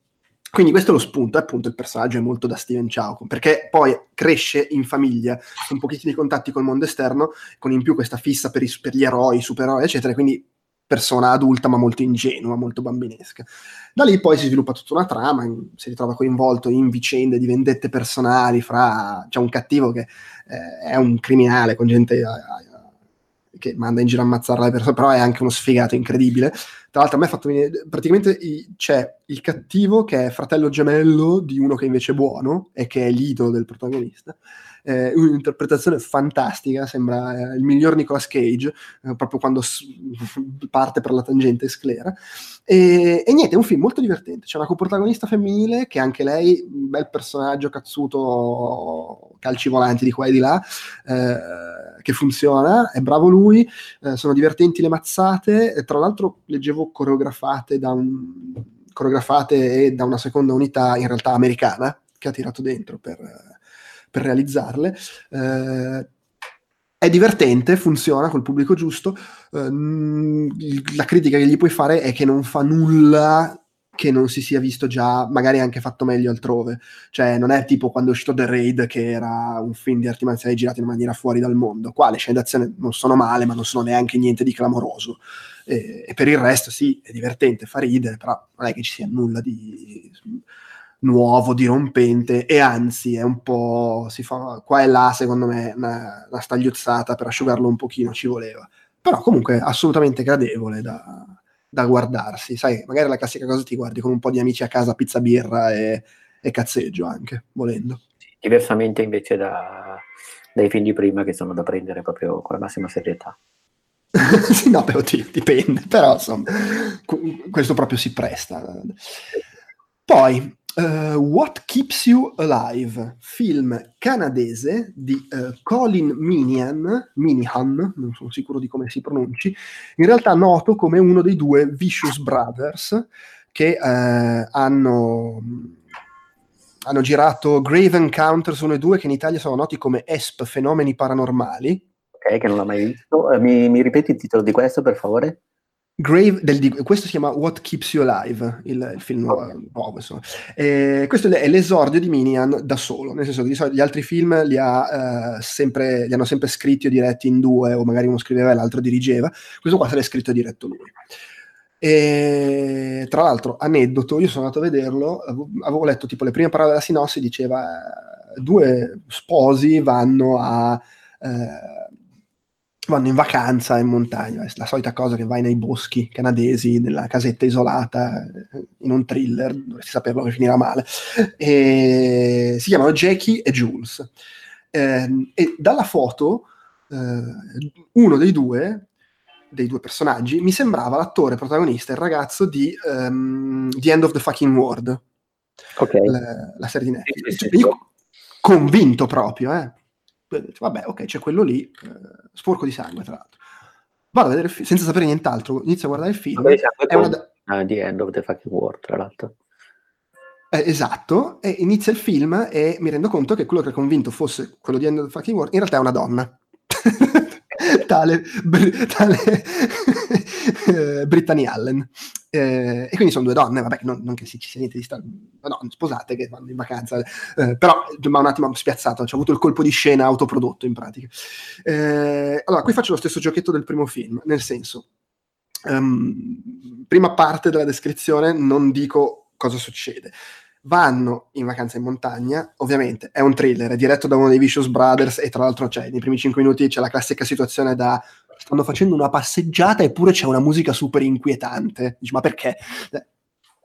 Speaker 1: quindi questo è lo spunto, appunto il personaggio è molto da Steven Chow, perché poi cresce in famiglia, con pochissimi contatti col mondo esterno, con in più questa fissa per, i, per gli eroi, supereroi, eccetera, quindi persona adulta ma molto ingenua, molto bambinesca. Da lì poi si sviluppa tutta una trama, si ritrova coinvolto in vicende di vendette personali fra... c'è un cattivo che eh, è un criminale con gente... Eh, che manda in giro a ammazzare le persone, però è anche uno sfigato incredibile. Tra l'altro a me ha fatto venire, praticamente i, c'è il cattivo che è fratello gemello di uno che invece è buono e che è l'idolo del protagonista. Eh, un'interpretazione fantastica, sembra eh, il miglior Nicolas Cage, eh, proprio quando s- parte per la tangente sclera. E, e, niente, è un film molto divertente. C'è una coprotagonista femminile che anche lei, un bel personaggio cazzuto, calci volanti di qua e di là, eh, che funziona, è bravo lui, eh, sono divertenti le mazzate. Tra l'altro leggevo coreografate da, un, coreografate e da una seconda unità in realtà americana che ha tirato dentro per, per realizzarle. Eh, è divertente, funziona col pubblico giusto. Uh, la critica che gli puoi fare è che non fa nulla che non si sia visto già, magari anche fatto meglio altrove. Cioè, non è tipo quando è uscito The Raid, che era un film di arti marziali girato in maniera fuori dal mondo. Qua le scene d'azione non sono male, ma non sono neanche niente di clamoroso. E, e per il resto, sì, è divertente, fa ridere, però non è che ci sia nulla di nuovo, dirompente, e anzi è un po', si fa qua e là, secondo me, una, una stagliuzzata per asciugarlo un pochino ci voleva. Però comunque assolutamente gradevole da, da guardarsi. Sai, magari la classica cosa ti guardi con un po' di amici a casa, pizza, birra e, e cazzeggio anche, volendo.
Speaker 2: Diversamente invece da, dai film di prima che sono da prendere proprio con la massima serietà.
Speaker 1: sì, no, però dipende, però insomma, questo proprio si presta. Poi, Uh, What Keeps You Alive, film canadese di uh, Colin Minihan, Minihan, non sono sicuro di come si pronunci, in realtà noto come uno dei due Vicious Brothers che uh, hanno, hanno girato Grave Encounters 1 e 2 che in Italia sono noti come ESP, Fenomeni Paranormali.
Speaker 2: Ok, che non l'ho mai visto. Mi, mi ripeti il titolo di questo, per favore?
Speaker 1: Grave del, questo si chiama What Keeps You Alive, il, il film nuovo. Eh, questo è l'esordio di Minian da solo, nel senso che di solito gli altri film li, ha, eh, sempre, li hanno sempre scritti o diretti in due, o magari uno scriveva e l'altro dirigeva. Questo qua se l'è scritto e diretto lui. E, tra l'altro, aneddoto, io sono andato a vederlo, avevo letto tipo le prime parole della sinossi, diceva eh, due sposi vanno a... Eh, vanno in vacanza in montagna, è la solita cosa che vai nei boschi canadesi, nella casetta isolata, in un thriller, dovresti saperlo che finirà male. E si chiamano Jackie e Jules. Eh, e dalla foto, eh, uno dei due, dei due personaggi, mi sembrava l'attore protagonista, il ragazzo di um, The End of the Fucking World, okay. la, la, serie di Netflix. Sì. Io convinto proprio, eh vabbè, ok, c'è quello lì, eh, sporco di sangue, tra l'altro. Vado a vedere il film, senza sapere nient'altro, inizio a guardare il film.
Speaker 2: Vabbè, è una da... uh, The End of the Fucking War, tra l'altro.
Speaker 1: Eh, esatto, e inizia il film e mi rendo conto che quello che ho convinto fosse quello di End of the Fucking War in realtà è una donna. tale, br- tale eh, Brittany Allen. Eh, e quindi sono due donne, vabbè, non, non che ci sia niente di strano, no, sposate che vanno in vacanza, eh, però mi ha un attimo spiazzato, ho avuto il colpo di scena autoprodotto in pratica. Eh, allora, qui faccio lo stesso giochetto del primo film, nel senso, um, prima parte della descrizione non dico cosa succede vanno in vacanza in montagna, ovviamente è un thriller, è diretto da uno dei Vicious Brothers e tra l'altro c'è, nei primi 5 minuti c'è la classica situazione da stanno facendo una passeggiata eppure c'è una musica super inquietante. Dici, ma perché? Eh,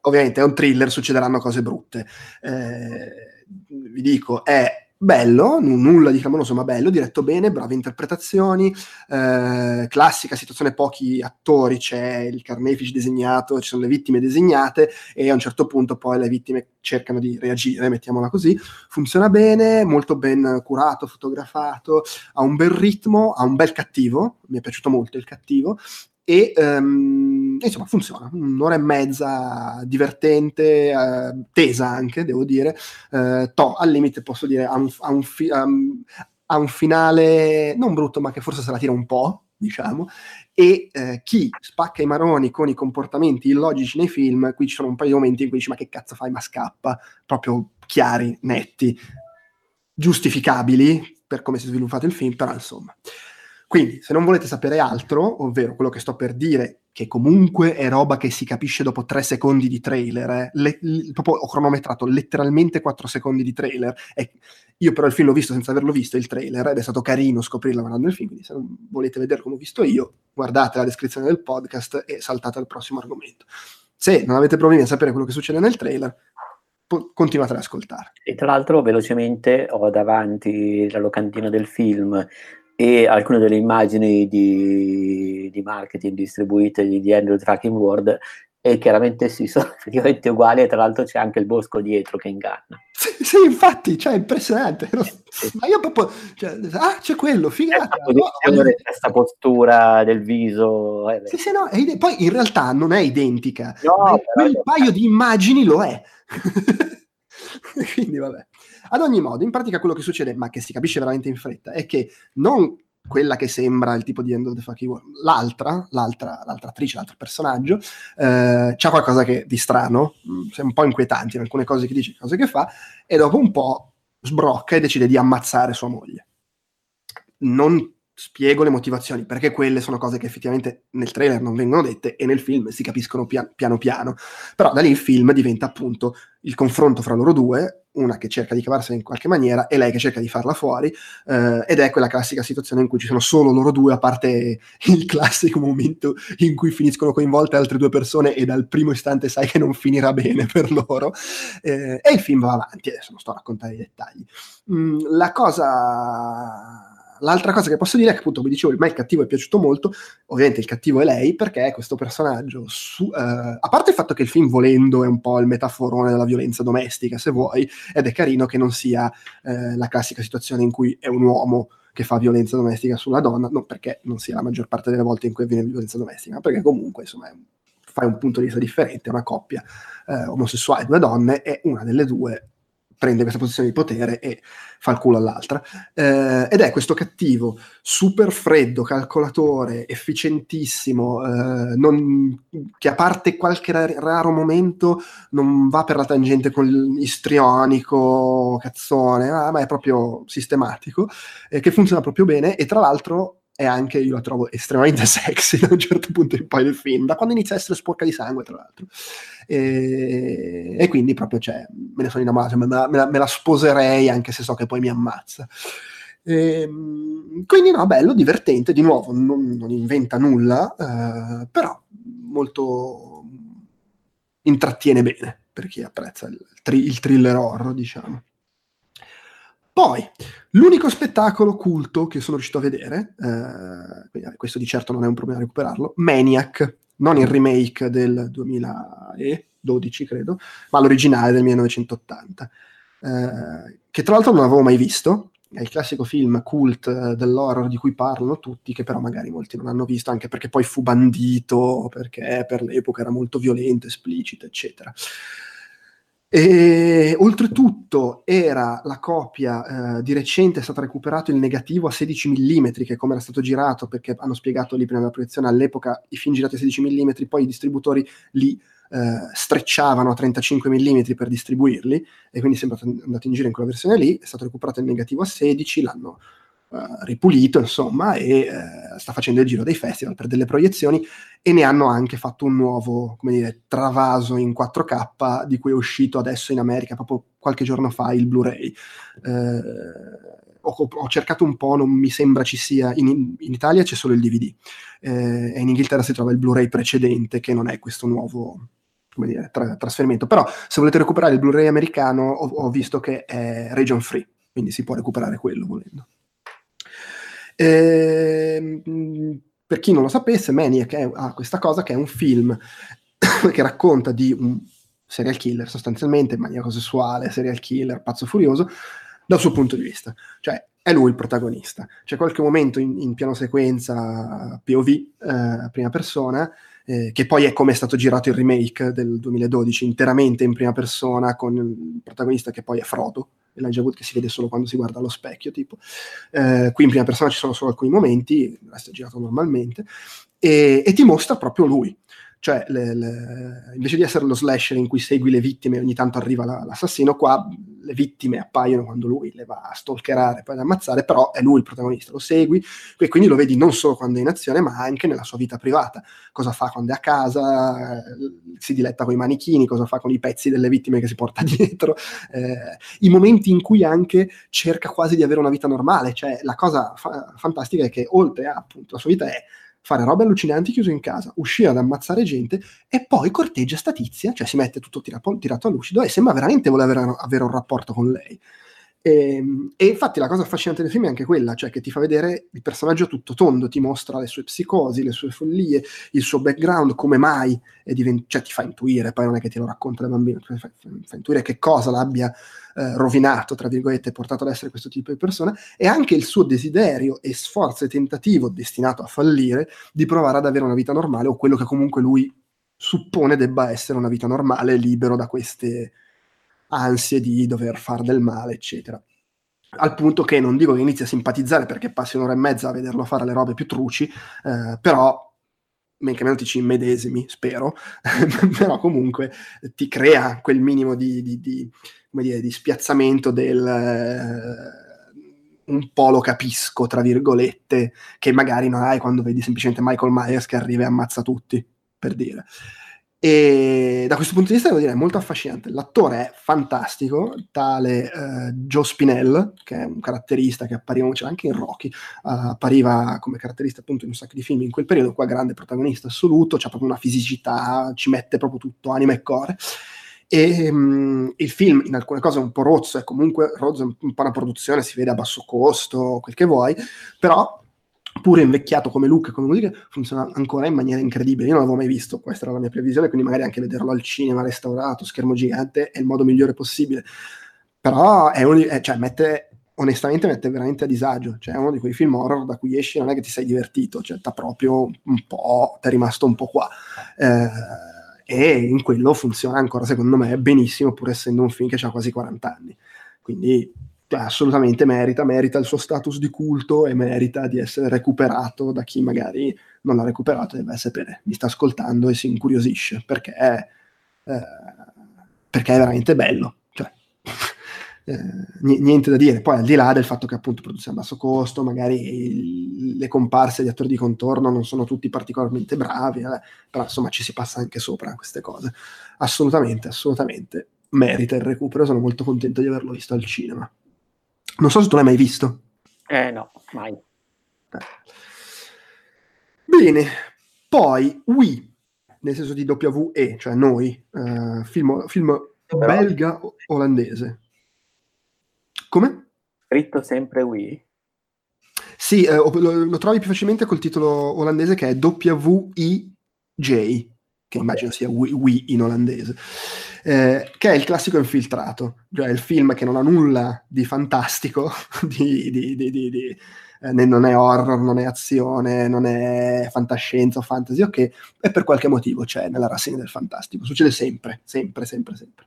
Speaker 1: ovviamente è un thriller, succederanno cose brutte. Eh, vi dico, è bello, n- nulla di clamoroso ma bello, diretto bene, brave interpretazioni, eh, classica situazione pochi attori, c'è il carnefice disegnato, ci sono le vittime disegnate e a un certo punto poi le vittime cercano di reagire, mettiamola così, funziona bene, molto ben curato, fotografato, ha un bel ritmo, ha un bel cattivo, mi è piaciuto molto il cattivo e um, insomma funziona. Un'ora e mezza divertente uh, tesa anche devo dire. Uh, to, al limite posso dire ha un, ha, un fi- ha un, finale non brutto ma che forse se la tira un po' diciamo. E uh, chi spacca i maroni con i comportamenti illogici nei film qui ci sono un paio di momenti in cui dici ma che cazzo fai? Ma scappa. Proprio chiari netti giustificabili per come si è sviluppato il film però insomma quindi, se non volete sapere altro, ovvero quello che sto per dire, che comunque è roba che si capisce dopo tre secondi di trailer, eh, le, le, proprio ho cronometrato letteralmente quattro secondi di trailer, e io però il film l'ho visto senza averlo visto, il trailer, ed è stato carino scoprirlo guardando il film, quindi se non volete vedere come ho visto io, guardate la descrizione del podcast e saltate al prossimo argomento. Se non avete problemi a sapere quello che succede nel trailer, continuate ad ascoltare.
Speaker 2: E tra l'altro, velocemente, ho davanti la locandina del film e alcune delle immagini di, di marketing distribuite di of the Fucking World e chiaramente sì, sono effettivamente uguali e tra l'altro c'è anche il bosco dietro che inganna.
Speaker 1: Sì, sì infatti, cioè, impressionante. Ma io proprio, cioè, ah, c'è quello, figata.
Speaker 2: Questa, questa postura del viso.
Speaker 1: Eh, sì, sì, no, e poi in realtà non è identica. No, quel paio di immagini lo è. Quindi vabbè. Ad ogni modo, in pratica quello che succede, ma che si capisce veramente in fretta, è che non quella che sembra il tipo di End of the Fucking World. L'altra, l'altra, l'altra attrice, l'altro personaggio, eh, c'ha qualcosa che, di strano, mm, un po' inquietante in alcune cose che dice, cose che fa, e dopo un po' sbrocca e decide di ammazzare sua moglie. Non spiego le motivazioni, perché quelle sono cose che effettivamente nel trailer non vengono dette e nel film si capiscono pian- piano piano. Però da lì il film diventa appunto il confronto fra loro due, una che cerca di cavarsela in qualche maniera e lei che cerca di farla fuori, eh, ed è quella classica situazione in cui ci sono solo loro due, a parte il classico momento in cui finiscono coinvolte altre due persone e dal primo istante sai che non finirà bene per loro. Eh, e il film va avanti, adesso non sto a raccontare i dettagli. Mm, la cosa L'altra cosa che posso dire è che appunto, come dicevo, me il cattivo è piaciuto molto, ovviamente il cattivo è lei, perché questo personaggio, su, eh, a parte il fatto che il film volendo è un po' il metaforone della violenza domestica, se vuoi, ed è carino che non sia eh, la classica situazione in cui è un uomo che fa violenza domestica sulla donna, non perché non sia la maggior parte delle volte in cui avviene violenza domestica, ma perché comunque insomma fai un punto di vista differente, una coppia eh, omosessuale, due donne, e una delle due prende questa posizione di potere e fa il culo all'altra. Eh, ed è questo cattivo super freddo, calcolatore, efficientissimo, eh, non, che a parte qualche raro momento non va per la tangente con l'istrionico, cazzone, ma è proprio sistematico, eh, che funziona proprio bene e tra l'altro è anche, io la trovo estremamente sexy da un certo punto in poi del film, da quando inizia a essere sporca di sangue, tra l'altro. E, e quindi proprio, cioè, me ne sono innamorato, me la, me, la, me la, sposerei anche se so che poi mi ammazza. E, ehm, quindi no, bello, divertente, di nuovo, non, non inventa nulla, eh, però molto intrattiene bene per chi apprezza il, il thriller horror, diciamo. Poi, l'unico spettacolo culto che sono riuscito a vedere, eh, questo di certo non è un problema recuperarlo, Maniac, non il remake del 2012, credo, ma l'originale del 1980, eh, che tra l'altro non avevo mai visto, è il classico film cult eh, dell'horror di cui parlano tutti, che però magari molti non hanno visto, anche perché poi fu bandito, perché per l'epoca era molto violento, esplicito, eccetera. E oltretutto era la copia, eh, di recente è stato recuperato il negativo a 16 mm, che come era stato girato, perché hanno spiegato lì prima della proiezione, all'epoca i film girati a 16 mm, poi i distributori li eh, strecciavano a 35 mm per distribuirli, e quindi è sempre andato in giro in quella versione lì, è stato recuperato il negativo a 16, l'hanno ripulito, insomma, e uh, sta facendo il giro dei festival per delle proiezioni e ne hanno anche fatto un nuovo, come dire, travaso in 4K di cui è uscito adesso in America, proprio qualche giorno fa, il Blu-ray. Uh, ho, ho, cercato un po', non mi sembra ci sia, in, in Italia c'è solo il DVD e in Inghilterra si trova il Blu-ray precedente che non è questo nuovo dire, tra, trasferimento. Però se volete recuperare il Blu-ray americano ho, ho visto che è region free, quindi si può recuperare quello volendo. Eh, per chi non lo sapesse, Maniac ha questa cosa che è un film che racconta di un serial killer, sostanzialmente maniaco sessuale, serial killer, pazzo furioso, dal suo punto di vista. Cioè, è lui il protagonista. C'è qualche momento in, in piano sequenza POV, eh, prima persona, eh, che poi è come è stato girato il remake del 2012, interamente in prima persona, con il protagonista che poi è Frodo, Elijah Wood che si vede solo quando si guarda allo specchio, tipo. Eh, qui in prima persona ci sono solo alcuni momenti, il resto è girato normalmente, e, e ti mostra proprio lui. Cioè, le, le, invece di essere lo slasher in cui segui le vittime e ogni tanto arriva la, l'assassino, qua le vittime appaiono quando lui le va a stalkerare, poi ad ammazzare, però è lui il protagonista, lo segui e quindi lo vedi non solo quando è in azione, ma anche nella sua vita privata. Cosa fa quando è a casa, eh, si diletta con i manichini, cosa fa con i pezzi delle vittime che si porta dietro, eh, i momenti in cui anche cerca quasi di avere una vita normale, cioè la cosa fa- fantastica è che oltre a appunto la sua vita è fare robe allucinanti chiuso in casa, uscire ad ammazzare gente e poi corteggia sta tizia, cioè si mette tutto tirato, tirato a lucido e sembra veramente voler avere, avere un rapporto con lei. E, ehm, e, infatti la cosa affascinante del film è anche quella, cioè che ti fa vedere il personaggio tutto tondo, ti mostra le sue psicosi, le sue follie, il suo background, come mai, divent- cioè ti fa intuire, poi non è che ti lo racconta da bambino, ti fa, fa intuire che cosa l'abbia eh, rovinato, tra virgolette, portato ad essere questo tipo di persona, e anche il suo desiderio e sforzo e tentativo, destinato a fallire, di provare ad avere una vita normale o quello che comunque lui suppone debba essere una vita normale, libero da queste ansie di dover fare del male, eccetera. Al punto che non dico che inizi a simpatizzare perché passi un'ora e mezza a vederlo fare le robe più truci, eh, però men che meno ti ci immedesimi, spero, però comunque ti crea quel minimo di, di, di, dire, di spiazzamento del eh, un po' lo capisco, tra virgolette, che magari non hai quando vedi semplicemente Michael Myers che arriva e ammazza tutti, per dire. E da questo punto di vista devo dire è molto affascinante. L'attore è fantastico, tale uh, Joe Spinell, che è un caratterista che appariva c'era anche in Rocky, uh, appariva come caratterista appunto in un sacco di film in quel periodo, qua grande protagonista assoluto, c'ha proprio una fisicità, ci mette proprio tutto, anima e core. E um, il film in alcune cose è un po' rozzo, è comunque rozzo, è un po' una produzione, si vede a basso costo, quel che vuoi, però pure invecchiato come look come musica, funziona ancora in maniera incredibile. Io non l'avevo mai visto, questa era la mia previsione, quindi magari anche vederlo al cinema, restaurato, schermo gigante, è il modo migliore possibile. Però è un, è, cioè, mette, onestamente mette veramente a disagio. Cioè, è uno di quei film horror da cui esci non è che ti sei divertito, cioè, t'ha proprio un po', ti è rimasto un po' qua. Eh, e in quello funziona ancora, secondo me, benissimo, pur essendo un film che ha quasi 40 anni. Quindi assolutamente merita, merita il suo status di culto e merita di essere recuperato da chi magari non l'ha recuperato e deve sapere, mi sta ascoltando e si incuriosisce perché è, eh, perché è veramente bello. Cioè, eh, niente da dire. Poi al di là del fatto che appunto produzione a basso costo, magari il, le comparse di attori di contorno non sono tutti particolarmente bravi, eh, però insomma ci si passa anche sopra queste cose. Assolutamente, assolutamente merita il recupero, sono molto contento di averlo visto al cinema. Non so se tu l'hai mai visto.
Speaker 2: Eh no, mai.
Speaker 1: Eh. Bene, poi Wii, nel senso di WE, cioè noi, uh, film, film belga olandese. Come?
Speaker 2: Scritto sempre Wii.
Speaker 1: Sì, eh, lo, lo, trovi più facilmente col titolo olandese che è W-I-J, che immagino sia Wii in olandese eh, che è il classico infiltrato, cioè il film che non ha nulla di fantastico, di, di, di, eh, non è horror, non è azione, non è fantascienza o fantasy, ok, e per qualche motivo c'è nella rassegna del fantastico, succede sempre, sempre, sempre, sempre.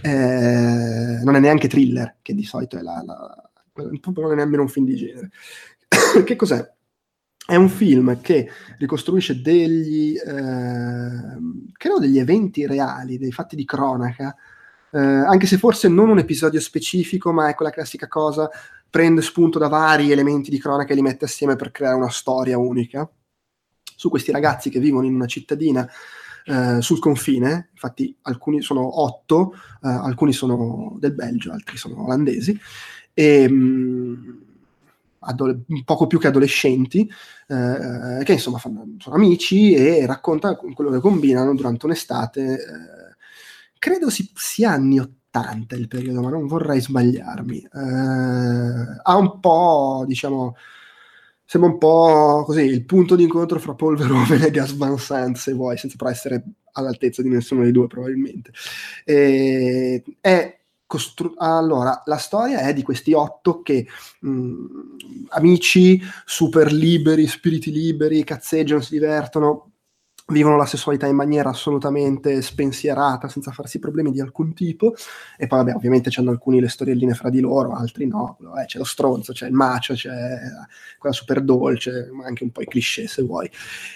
Speaker 1: Eh, non è neanche thriller, che di solito è la, la non è nemmeno un film di genere. che cos'è? È un film che ricostruisce degli, eh, credo degli eventi reali, dei fatti di cronaca, eh, anche se forse non un episodio specifico, ma è quella classica cosa, prende spunto da vari elementi di cronaca e li mette assieme per creare una storia unica. Su questi ragazzi che vivono in una cittadina eh, sul confine, infatti alcuni sono otto, eh, alcuni sono del Belgio, altri sono olandesi, e... Mh, mm, adole- poco più che adolescenti, eh, che insomma fanno, sono amici e racconta quello che combinano durante un'estate. Eh, credo si, sia anni 80 il periodo, ma non vorrei sbagliarmi. Eh, ha un po', diciamo, sembra un po' così il punto di incontro fra Paul Verhoeven e Gas Van Sant, se vuoi, senza però essere all'altezza di nessuno dei due probabilmente. E, è Costru- allora, la storia è di questi otto che mh, mm, amici, super liberi, spiriti liberi, cazzeggiano, si divertono, vivono la sessualità in maniera assolutamente spensierata, senza farsi problemi di alcun tipo, e poi vabbè, ovviamente c'hanno alcuni le storielline fra di loro, altri no, eh, c'è lo stronzo, c'è il macio, c'è quella super dolce, ma anche un po' i cliché se vuoi.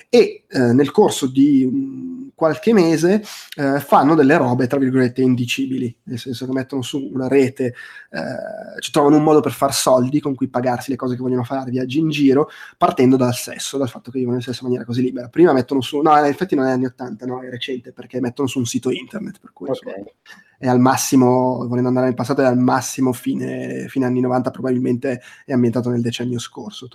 Speaker 1: E eh, nel corso di um, qualche mese eh, fanno delle robe, tra virgolette, indicibili, nel senso che mettono su una rete, eh, ci trovano un modo per far soldi con cui pagarsi le cose che vogliono fare, viaggi in giro, partendo dal sesso, dal fatto che vivono in sesso in maniera così libera. Prima mettono su, no, in effetti non è anni 80, no, è recente perché mettono su un sito internet, per cui okay. insomma, è al massimo, volendo andare nel passato, è al massimo fine, fine anni 90, probabilmente è ambientato nel decennio scorso.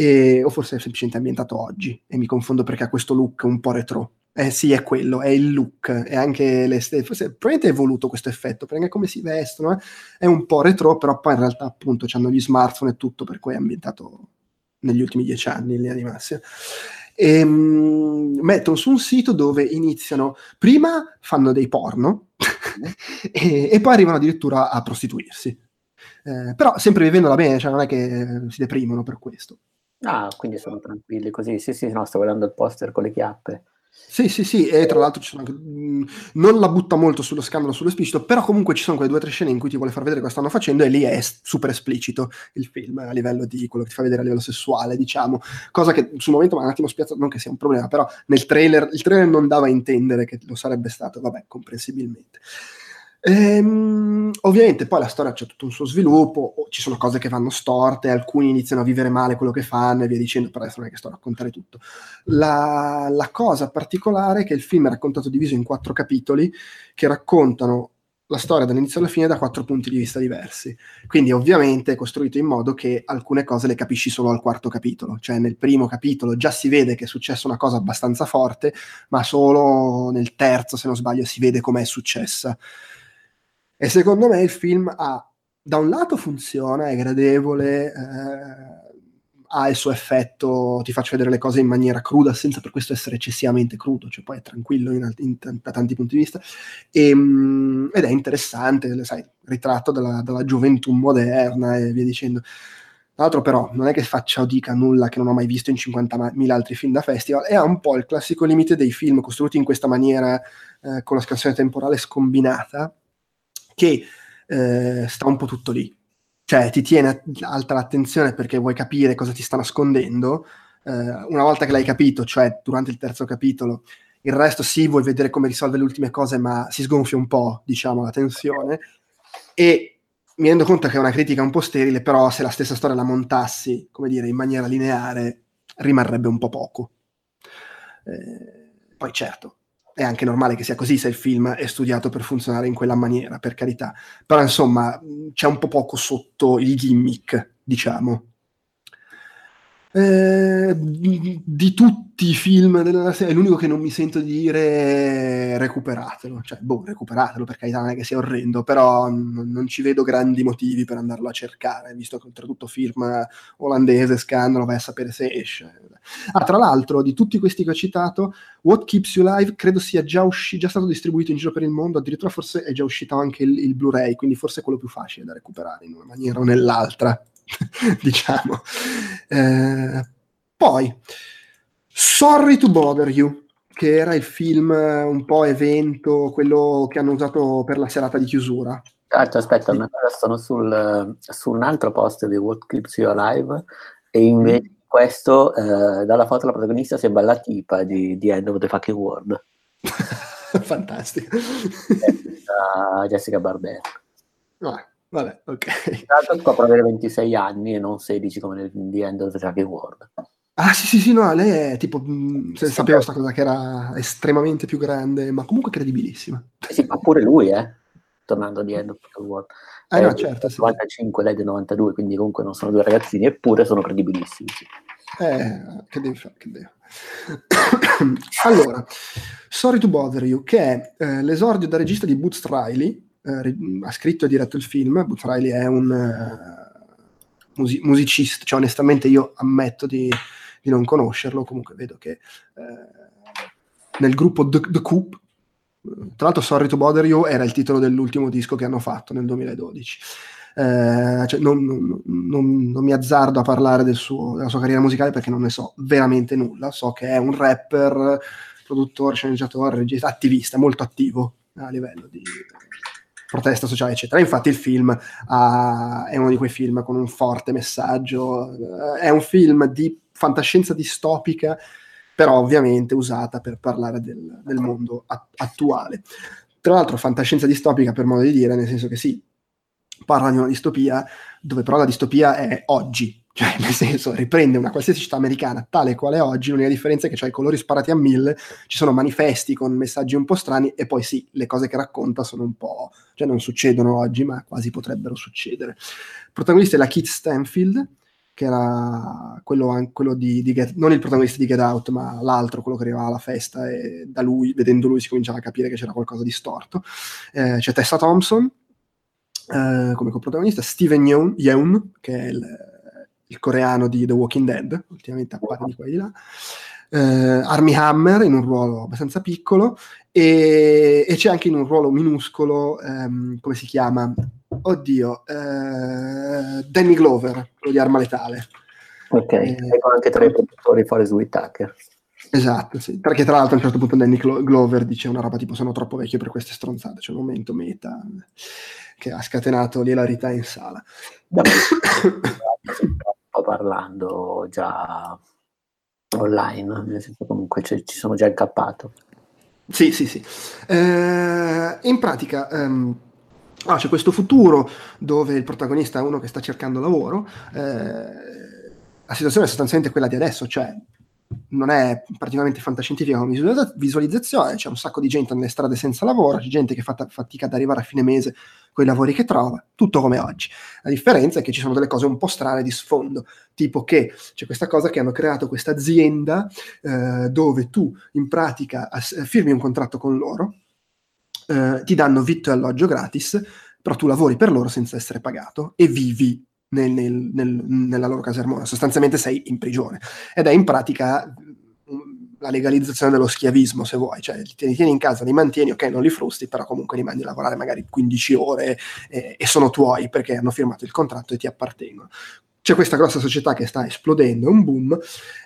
Speaker 1: E, o forse è semplicemente ambientato oggi e mi confondo perché ha questo look un po' retro Eh sì, è quello, è il look, è anche l'estetica. Probabilmente è voluto questo effetto, perché come si vestono, eh? è un po' retro, però poi in realtà appunto hanno gli smartphone e tutto, per cui è ambientato negli ultimi dieci anni in linea di massima. E, um, mettono su un sito dove iniziano, prima fanno dei porno e, e, poi arrivano addirittura a prostituirsi. Eh, però sempre vivendola bene, cioè non è che si deprimono per questo.
Speaker 2: Ah, quindi sono tranquilli così. Sì, sì, no, sto guardando il poster con le chiappe.
Speaker 1: Sì, sì, sì, e tra l'altro ci sono anche, mh, non la butta molto sullo scandalo, sull'esplicito, però comunque ci sono quelle due o tre scene in cui ti vuole far vedere cosa stanno facendo e lì è super esplicito il film a livello di quello che ti fa vedere a livello sessuale, diciamo, cosa che sul momento mi ha un attimo spiazzato, non che sia un problema, però nel trailer, il trailer non dava a intendere che lo sarebbe stato, vabbè, comprensibilmente. Ehm, ovviamente poi la storia c'è tutto un suo sviluppo, ci sono cose che vanno storte, alcuni iniziano a vivere male quello che fanno e via dicendo, però adesso non è che sto a raccontare tutto. La, la cosa particolare è che il film è raccontato diviso in quattro capitoli che raccontano la storia dall'inizio alla fine da quattro punti di vista diversi. Quindi ovviamente è costruito in modo che alcune cose le capisci solo al quarto capitolo, cioè nel primo capitolo già si vede che è successa una cosa abbastanza forte, ma solo nel terzo, se non sbaglio, si vede com'è successa. E secondo me il film ha, da un lato funziona, è gradevole, eh, ha il suo effetto, ti faccio vedere le cose in maniera cruda senza per questo essere eccessivamente crudo, cioè poi è tranquillo in, in, da tanti punti di vista, e, um, ed è interessante, sai, ritratto dalla, dalla, gioventù moderna e via dicendo. Tra l'altro però non è che faccia o dica nulla che non ho mai visto in 50.000 altri film da festival, è un po' il classico limite dei film costruiti in questa maniera eh, con la scansione temporale scombinata, che eh, sta un po' tutto lì. Cioè ti tiene alta l'attenzione perché vuoi capire cosa ti sta nascondendo. Eh, una volta che l'hai capito, cioè durante il terzo capitolo, il resto sì, vuoi vedere come risolve le ultime cose, ma si sgonfia un po', diciamo, la tensione. E mi rendo conto che è una critica un po' sterile, però se la stessa storia la montassi, come dire, in maniera lineare, rimarrebbe un po' poco. Eh, poi certo, è anche normale che sia così se il film è studiato per funzionare in quella maniera, per carità. Però insomma, c'è un po' poco sotto il gimmick, diciamo. Eh, di tutti i film della serie, è l'unico che non mi sento di dire recuperatelo, cioè, boh, recuperatelo per carità, non è che sia orrendo, però n- non ci vedo grandi motivi per andarlo a cercare, visto che oltretutto film olandese, scandalo, vai a sapere se esce. Ah, tra l'altro, di tutti questi che ho citato, What Keeps You Live credo sia già, usci- già stato distribuito in giro per il mondo, addirittura forse è già uscito anche il, il Blu-ray, quindi forse è quello più facile da recuperare in una maniera o nell'altra. diciamo. Eh, poi, Sorry to Bother You, che era il film eh, un po' evento, quello che hanno usato per la serata di chiusura.
Speaker 2: Aspetta, una cosa, sono sul, su un altro post di What Keeps You Alive e invece mm. questo, eh, dalla foto la protagonista sembra la tipa di, di End of the Fucking World.
Speaker 1: Fantastico.
Speaker 2: Jessica Barber.
Speaker 1: Ah, Vabbè, ok.
Speaker 2: Tra l'altro scopro avere 26 anni e non 16 come nel The End of the Jackie World.
Speaker 1: Ah sì sì sì, no, lei è tipo, mh, se sì, sapevo questa cosa che era estremamente più grande, ma comunque credibilissima.
Speaker 2: Sì, ma pure lui, eh, tornando The End of the World.
Speaker 1: Ah, no, certo,
Speaker 2: sì. 95, lei del 92, quindi comunque non sono due ragazzini, eppure sono credibilissimi. Sì.
Speaker 1: Eh, che devi fare, che devi allora, Sorry to Bother You, che è eh, l'esordio da regista di Boots Riley, eh, ha scritto e diretto il film. Boots Riley è un uh, musi- musicista, cioè onestamente io ammetto di, di, non conoscerlo, comunque vedo che uh, nel gruppo The, The Coop, tra l'altro Sorry to Bother You era il titolo dell'ultimo disco che hanno fatto nel 2012. Eh, cioè non, non, non, non, mi azzardo a parlare del suo, della sua carriera musicale perché non ne so veramente nulla. So che è un rapper, produttore, sceneggiatore, regista, attivista, molto attivo a livello di protesta sociale, eccetera. Infatti il film uh, è uno di quei film con un forte messaggio, uh, è un film di fantascienza distopica, però ovviamente usata per parlare del, del mondo a- attuale. Tra l'altro fantascienza distopica per modo di dire, nel senso che sì, parla di una distopia, dove però la distopia è oggi, cioè, nel senso, riprende una qualsiasi città americana tale quale oggi, l'unica differenza è che c'è i colori sparati a mille, ci sono manifesti con messaggi un po' strani e poi sì, le cose che racconta sono un po'... cioè non succedono oggi, ma quasi potrebbero succedere. Il protagonista è la Kit Stanfield, che era quello, quello di, di Get, non il protagonista di Get Out, ma l'altro, quello che arrivava alla festa e da lui, vedendo lui, si cominciava a capire che c'era qualcosa di storto. Eh, c'è Tessa Thompson eh, come coprotagonista, Steven Yeun, Yeun che è il, il, coreano di The Walking Dead, ultimamente appare di qua e di là. Eh, Army Hammer in un ruolo abbastanza piccolo e, e c'è anche in un ruolo minuscolo, ehm, come si chiama? Oddio, eh, Danny Glover, quello di Arma Letale.
Speaker 2: Ok, eh, ecco anche tra i produttori Forrest Whitaker.
Speaker 1: Esatto, sì. Perché tra l'altro a un certo punto Danny Glover dice una roba tipo sono troppo vecchio per queste stronzate, c'è un momento meta che ha scatenato l'ilarità in sala.
Speaker 2: Parlando già online, nel senso comunque ci sono già incappato.
Speaker 1: Sì, sì, sì. Eh, in pratica... Um, Ah, c'è questo futuro dove il protagonista è uno che sta cercando lavoro. Eh, la situazione è sostanzialmente quella di adesso, cioè non è particolarmente fantascientifica come visualizzazione, c'è un sacco di gente nelle strade senza lavoro, c'è gente che fa fatica ad arrivare a fine mese con i lavori che trova, tutto come oggi. La differenza è che ci sono delle cose un po' strane di sfondo, tipo che c'è questa cosa che hanno creato questa azienda eh, dove tu in pratica firmi un contratto con loro, eh, ti danno vitto e alloggio gratis, però tu lavori per loro senza essere pagato e vivi nel, nel, nel, nella loro casermona, sostanzialmente sei in prigione ed è in pratica mm, la legalizzazione dello schiavismo, se vuoi, cioè li tieni in casa, li mantieni, ok, non li frusti, però comunque li mandi a lavorare magari 15 ore eh, e sono tuoi perché hanno firmato il contratto e ti appartengono. C'è questa grossa società che sta esplodendo, è un boom,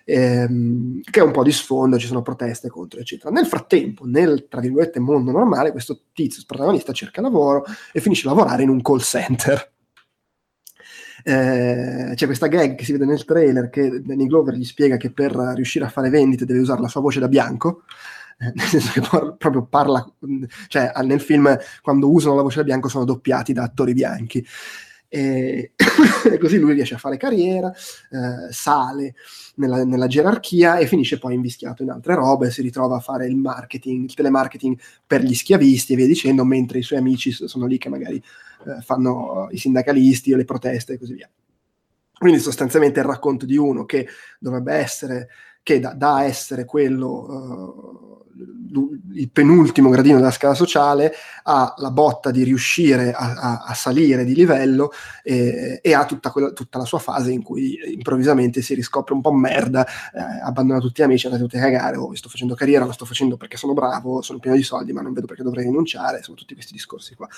Speaker 1: ehm, che è un po' di sfondo, ci sono proteste contro, eccetera. Nel frattempo, nel, tra virgolette, mondo normale, questo tizio, il protagonista, cerca lavoro e finisce a lavorare in un call center eh, c'è questa gag che si vede nel trailer che Danny Glover gli spiega che per riuscire a fare vendite deve usare la sua voce da bianco eh, nel senso che proprio parla, cioè nel film quando usano la voce da bianco sono doppiati da attori bianchi. E, così lui riesce a fare carriera, eh, sale nella, nella, gerarchia e finisce poi invischiato in altre robe, si ritrova a fare il marketing, il telemarketing per gli schiavisti e via dicendo, mentre i suoi amici sono lì che magari eh, fanno i sindacalisti o le proteste e così via. Quindi sostanzialmente il racconto di uno che dovrebbe essere, che da, da essere quello... Uh, il penultimo gradino della scala sociale ha la botta di riuscire a, a, a salire di livello e, e ha tutta, quella, tutta, la sua fase in cui improvvisamente si riscopre un po' merda, eh, abbandona tutti gli amici, andate tutti a cagare, oh, sto facendo carriera, lo sto facendo perché sono bravo, sono pieno di soldi, ma non vedo perché dovrei rinunciare, sono tutti questi discorsi qua.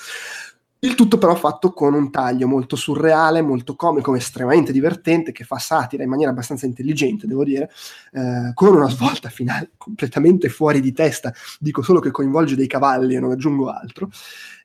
Speaker 1: Il tutto però fatto con un taglio molto surreale, molto comico, estremamente divertente, che fa satira in maniera abbastanza intelligente, devo dire, eh, con una svolta finale completamente fuori di testa, dico solo che coinvolge dei cavalli e non aggiungo altro,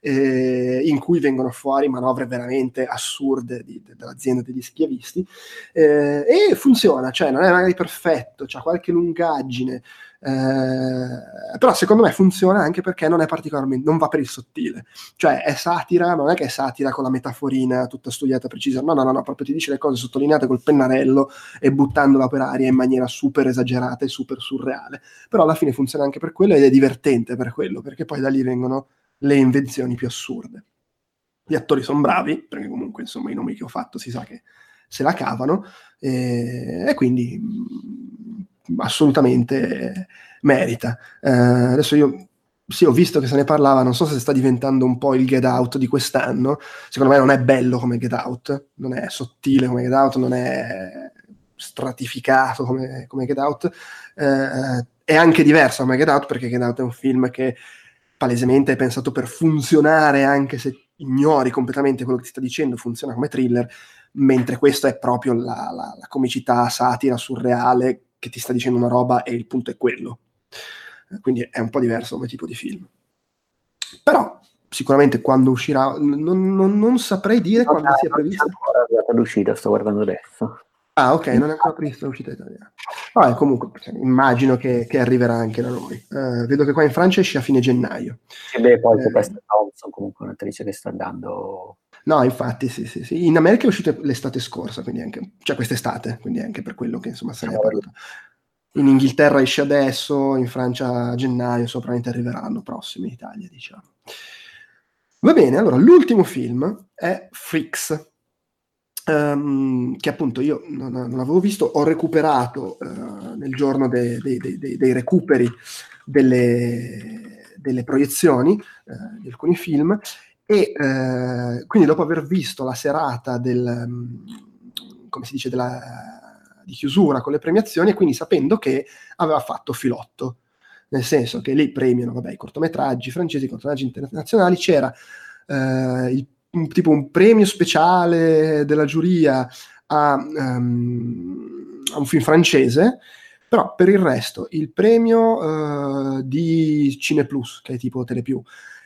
Speaker 1: eh, in cui vengono fuori manovre veramente assurde di, de, dell'azienda degli schiavisti, eh, e funziona, cioè non è magari perfetto, c'ha qualche lungaggine, eh, però secondo me funziona anche perché non è particolarmente non va per il sottile. Cioè è satira non è che è satira con la metaforina tutta studiata precisa. No no no, no proprio ti dice le cose sottolineate col pennarello e buttandola per aria in maniera super esagerata e super surreale. Però alla fine funziona anche per quello ed è divertente per quello perché poi da lì vengono le invenzioni più assurde. Gli attori sono bravi perché comunque insomma i nomi che ho fatto si sa che se la cavano e, e quindi assolutamente merita. Eh, adesso io sì, ho visto che se ne parlava, non so se sta diventando un po' il Get Out di quest'anno. Secondo me non è bello come Get Out, non è sottile come Get Out, non è stratificato come, come Get Out. Eh, è anche diverso come Get Out perché Get Out è un film che palesemente è pensato per funzionare anche se ignori completamente quello che ti sta dicendo, funziona come thriller, mentre questo è proprio la, la, la comicità satira surreale che ti sta dicendo una roba e il punto è quello. Quindi è un po' diverso come tipo di film. Però sicuramente quando uscirà, non, non, non saprei dire no, quando sia prevista. Non
Speaker 2: è ancora l'uscita, sto guardando adesso.
Speaker 1: Ah, ok, non è ancora prevista l'uscita italiana. Vabbè, comunque, cioè, immagino che, che, arriverà anche da noi. Uh, vedo che qua in Francia esce a fine gennaio.
Speaker 2: E beh, poi eh, questa Thompson, comunque un'attrice che sta andando
Speaker 1: No, infatti, sì, sì, sì. In America è uscito l'estate scorsa, quindi anche, cioè quest'estate, quindi anche per quello che insomma se ne è parlato. In Inghilterra esce adesso, in Francia a gennaio, soprattutto arriverà l'anno prossimo in Italia, diciamo. Va bene, allora l'ultimo film è Freaks. Um, che appunto io non, non, avevo visto, ho recuperato uh, nel giorno de, de, de, dei recuperi delle, delle proiezioni uh, di alcuni film e uh, quindi dopo aver visto la serata del, um, come si dice, della, di chiusura con le premiazioni e quindi sapendo che aveva fatto filotto, nel senso che lì premiano vabbè, i cortometraggi francesi, i cortometraggi internazionali, c'era il un, tipo un premio speciale della giuria a, um, a, un film francese, però per il resto il premio uh, di Cineplus, che è tipo Telepiù,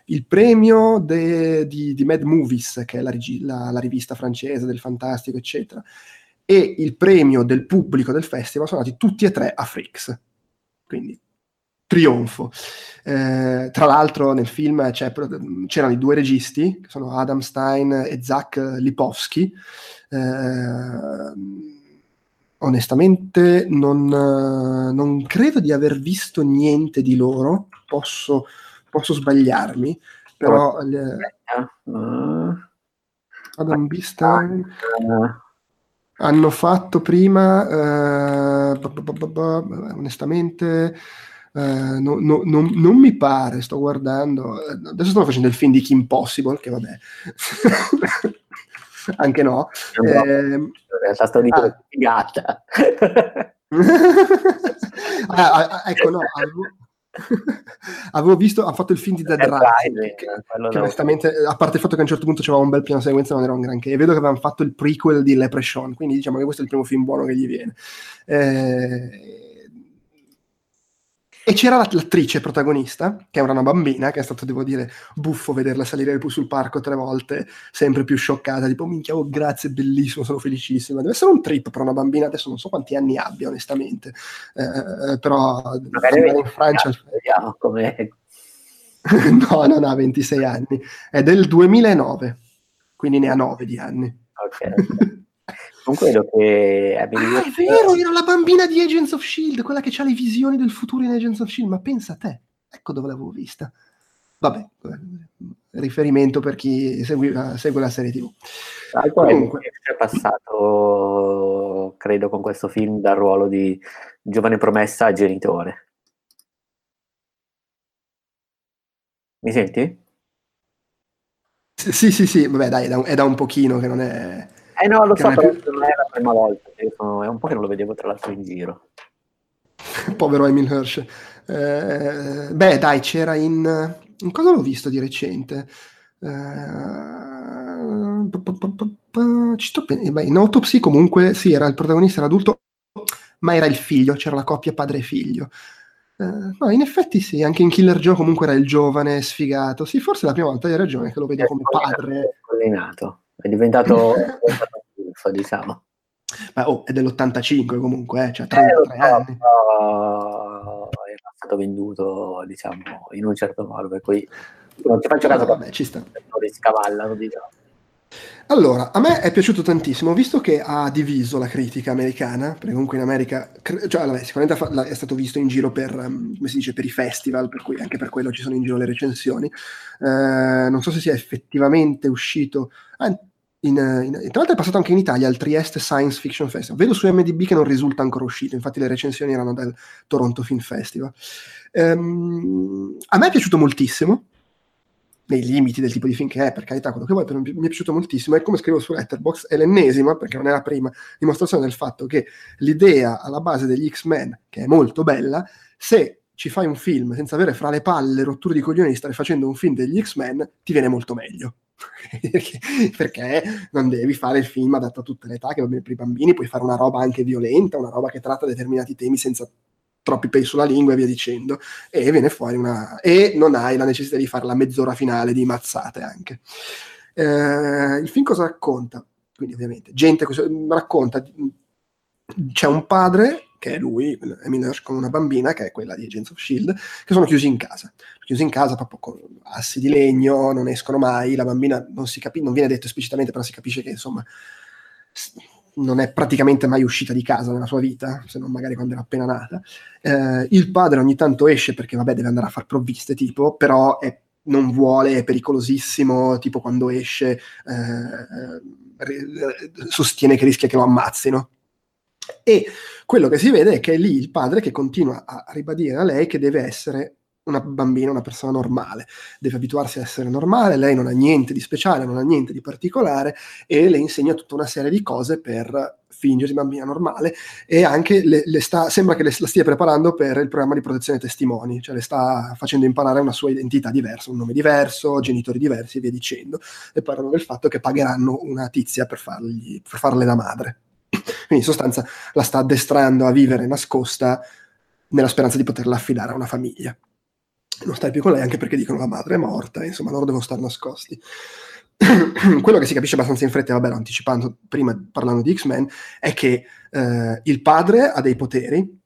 Speaker 1: il premio de, di, di, Mad Movies, che è la, la, la, rivista francese del fantastico, eccetera, e il premio del pubblico del festival sono andati tutti e tre a Frix. Quindi trionfo. Eh, tra l'altro nel film c'erano i due registi, che sono Adam Stein e Zach Lipowski. Eh, onestamente non, non, credo di aver visto niente di loro, posso, posso sbagliarmi, però... Uh, Adam B. Stein... Hanno fatto prima, uh, onestamente, Uh, no, no, no, non mi pare, sto guardando, adesso stanno facendo il film di Kim Possible, che vabbè, anche no. no
Speaker 2: eh, in realtà sto dicendo ah. figata.
Speaker 1: ah, ah, ecco, no, avevo, avevo, visto, ha fatto il film di Dead Rising, che, che onestamente, a parte il fatto che a un certo punto c'era un bel piano sequenza, non era un granché, e vedo che avevano fatto il prequel di Leprechaun, quindi diciamo che questo è il primo film buono che gli viene. Eh, e c'era l'attrice protagonista, che era una bambina, che è stato, devo dire, buffo vederla salire sul parco tre volte, sempre più scioccata, tipo, minchia, oh, grazie, bellissimo, sono felicissima. Deve essere un trip per una bambina, adesso non so quanti anni abbia, onestamente, eh, eh però
Speaker 2: magari in Francia... Vediamo come...
Speaker 1: no, non ha 26 anni, è del 2009, quindi ne ha 9 di anni.
Speaker 2: Ok. Comunque vedo che
Speaker 1: è Ah, è vero, era la bambina di Agents of Shield, quella che ha le visioni del futuro in Agents of Shield, ma pensa a te, ecco dove l'avevo vista. Vabbè, eh, riferimento per chi segui, segue la serie TV.
Speaker 2: Ah, Comunque è passato, credo, con questo film dal ruolo di giovane promessa a genitore. Mi senti?
Speaker 1: Sì, sì, sì, vabbè, dai, è da, un, è da un pochino che non è
Speaker 2: eh no, lo so, però più... non è la prima volta, sono... è un po' che non lo vedevo tra l'altro in giro.
Speaker 1: Povero Emil Hirsch. Eh, beh, dai, c'era in... in... Cosa l'ho visto di recente? Eh, ci sto pen- beh, in Autopsy comunque sì, era il protagonista, era adulto, ma era il figlio, c'era la coppia padre e figlio. Eh, no, in effetti sì, anche in Killer Joe comunque era il giovane sfigato. Sì, forse è la prima volta, hai ragione, che lo vedo come padre.
Speaker 2: Collinato. È diventato, è diciamo.
Speaker 1: Ma oh, è dell'85 comunque, eh, cioè 33 eh, anni.
Speaker 2: Era stato venduto, diciamo, in un certo modo, per cui non ci faccio caso,
Speaker 1: vabbè, ci sta.
Speaker 2: Scavallano, diciamo.
Speaker 1: Allora, a me è piaciuto tantissimo, visto che ha diviso la critica americana, perché comunque in America, cioè, allora, sicuramente è stato visto in giro per, um, come si dice, per i festival, per cui anche per quello ci sono in giro le recensioni. Eh, non so se sia effettivamente uscito, ah, in, in, tra l'altro è passato anche in Italia al Trieste Science Fiction Festival. Vedo su MDB che non risulta ancora uscito, infatti le recensioni erano del Toronto Film Festival. Um, a me è piaciuto moltissimo, nei limiti del tipo di film che è, per carità, quello che vuoi, però mi è piaciuto moltissimo. E come scrivo su Letterboxd, è l'ennesima, perché non è la prima, dimostrazione del fatto che l'idea alla base degli X-Men, che è molto bella, se ci fai un film senza avere fra le palle rotture di coglioni di stare facendo un film degli X-Men, ti viene molto meglio. perché non devi fare il film adatto a tutte le età che va bene per i bambini, puoi fare una roba anche violenta, una roba che tratta determinati temi senza troppi pesi sulla lingua e via dicendo, e viene fuori una... e non hai la necessità di fare la mezz'ora finale di mazzate anche. Eh, il film cosa racconta? Quindi ovviamente, gente racconta, c'è un padre che è lui, Hirsch, con una bambina, che è quella di Agents of S.H.I.E.L.D., che sono chiusi in casa. Chiusi in casa proprio con assi di legno, non escono mai, la bambina non, si capi- non viene detto esplicitamente, però si capisce che insomma non è praticamente mai uscita di casa nella sua vita, se non magari quando era appena nata. Eh, il padre ogni tanto esce perché, vabbè, deve andare a fare provviste, tipo, però è non vuole, è pericolosissimo, tipo quando esce eh, sostiene che rischia che lo ammazzino. E quello che si vede è che è lì il padre che continua a ribadire a lei che deve essere una bambina, una persona normale, deve abituarsi a essere normale, lei non ha niente di speciale, non ha niente di particolare e le insegna tutta una serie di cose per fingersi bambina normale e anche le, le sta, sembra che le, la stia preparando per il programma di protezione testimoni, cioè le sta facendo imparare una sua identità diversa, un nome diverso, genitori diversi e via dicendo. E parlano del fatto che pagheranno una tizia per, fargli, per farle da madre. Quindi in sostanza la sta addestrando a vivere nascosta nella speranza di poterla affidare a una famiglia. Non stai più con lei anche perché dicono la madre è morta, insomma loro devono stare nascosti. quello che si capisce abbastanza in fretta, vabbè, l'ho anticipato prima parlando di X-Men, è che eh, il padre ha dei poteri,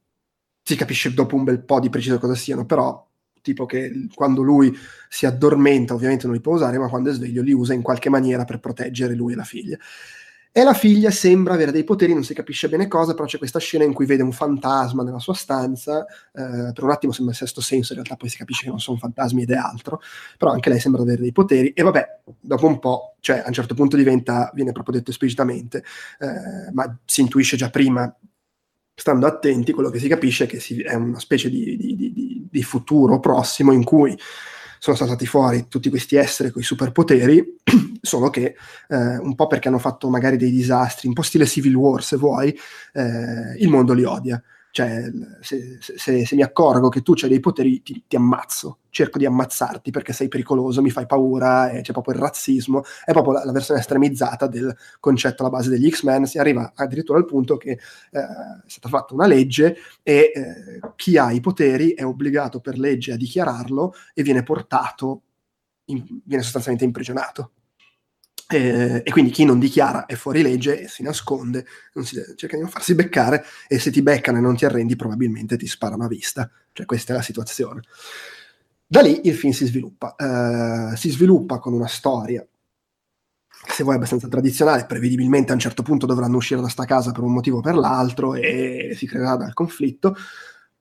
Speaker 1: si capisce dopo un bel po' di preciso cosa siano, però tipo che quando lui si addormenta ovviamente non li può usare, ma quando è sveglio li usa in qualche maniera per proteggere lui e la figlia. E la figlia sembra avere dei poteri, non si capisce bene cosa, però c'è questa scena in cui vede un fantasma nella sua stanza, eh, per un attimo sembra il sesto senso, in realtà poi si capisce che non sono fantasmi ed è altro, però anche lei sembra avere dei poteri e vabbè, dopo un po', cioè a un certo punto diventa, viene proprio detto esplicitamente, eh, ma si intuisce già prima, stando attenti, quello che si capisce è che si, è una specie di, di, di, di futuro prossimo in cui sono saltati fuori tutti questi esseri con i superpoteri, solo che eh, un po' perché hanno fatto magari dei disastri, un po' stile Civil War se vuoi, eh, il mondo li odia. Cioè, se, se, se, mi accorgo che tu hai dei poteri, ti, ti, ammazzo, cerco di ammazzarti perché sei pericoloso, mi fai paura, e c'è proprio il razzismo, è proprio la, la, versione estremizzata del concetto alla base degli X-Men. Si arriva addirittura al punto che eh, è stata fatta una legge e eh, chi ha i poteri è obbligato per legge a dichiararlo e viene portato, in, viene sostanzialmente imprigionato. Eh, e quindi chi non dichiara è fuori legge e si nasconde, si, cerca di non farsi beccare e se ti beccano e non ti arrendi probabilmente ti sparano a vista. Cioè questa è la situazione. Da lì il film si sviluppa. Eh, si sviluppa con una storia se vuoi abbastanza tradizionale, prevedibilmente a un certo punto dovranno uscire da sta casa per un motivo o per l'altro e si creerà dal conflitto,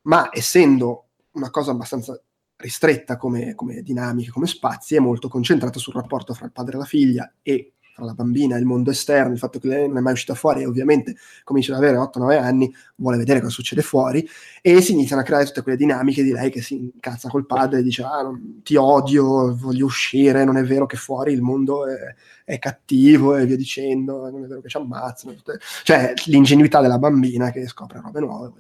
Speaker 1: ma essendo una cosa abbastanza ristretta come, come dinamica, come spazi, è molto concentrata sul rapporto fra il padre e la figlia e fra la bambina e il mondo esterno, il fatto che lei non è mai uscita fuori e ovviamente comincia ad avere 8-9 anni, vuole vedere cosa succede fuori e si iniziano a creare tutte quelle dinamiche di lei che si incazza col padre e dice ah, non, ti odio, voglio uscire, non è vero che fuori il mondo è, è cattivo e via dicendo, non è vero che ci ammazzano, cioè l'ingenuità della bambina che scopre robe nuove.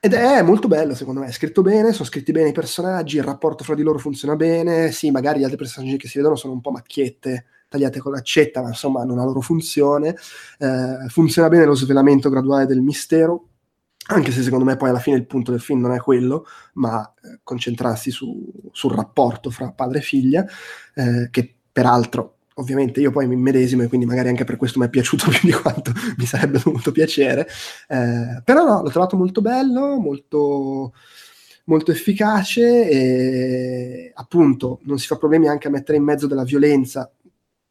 Speaker 1: Ed è molto bello, secondo me, è scritto bene, sono scritti bene i personaggi, il rapporto fra di loro funziona bene, sì, magari gli altri personaggi che si vedono sono un po' macchiette, tagliate con l'accetta, ma insomma hanno una loro funzione, eh, funziona bene lo svelamento graduale del mistero, anche se secondo me poi alla fine il punto del film non è quello, ma eh, concentrarsi su, sul rapporto fra padre e figlia, eh, che peraltro ovviamente io poi mi medesimo e quindi magari anche per questo mi è piaciuto più di quanto mi sarebbe dovuto piacere, eh, però no, l'ho trovato molto bello, molto, molto efficace e appunto non si fa problemi anche a mettere in mezzo della violenza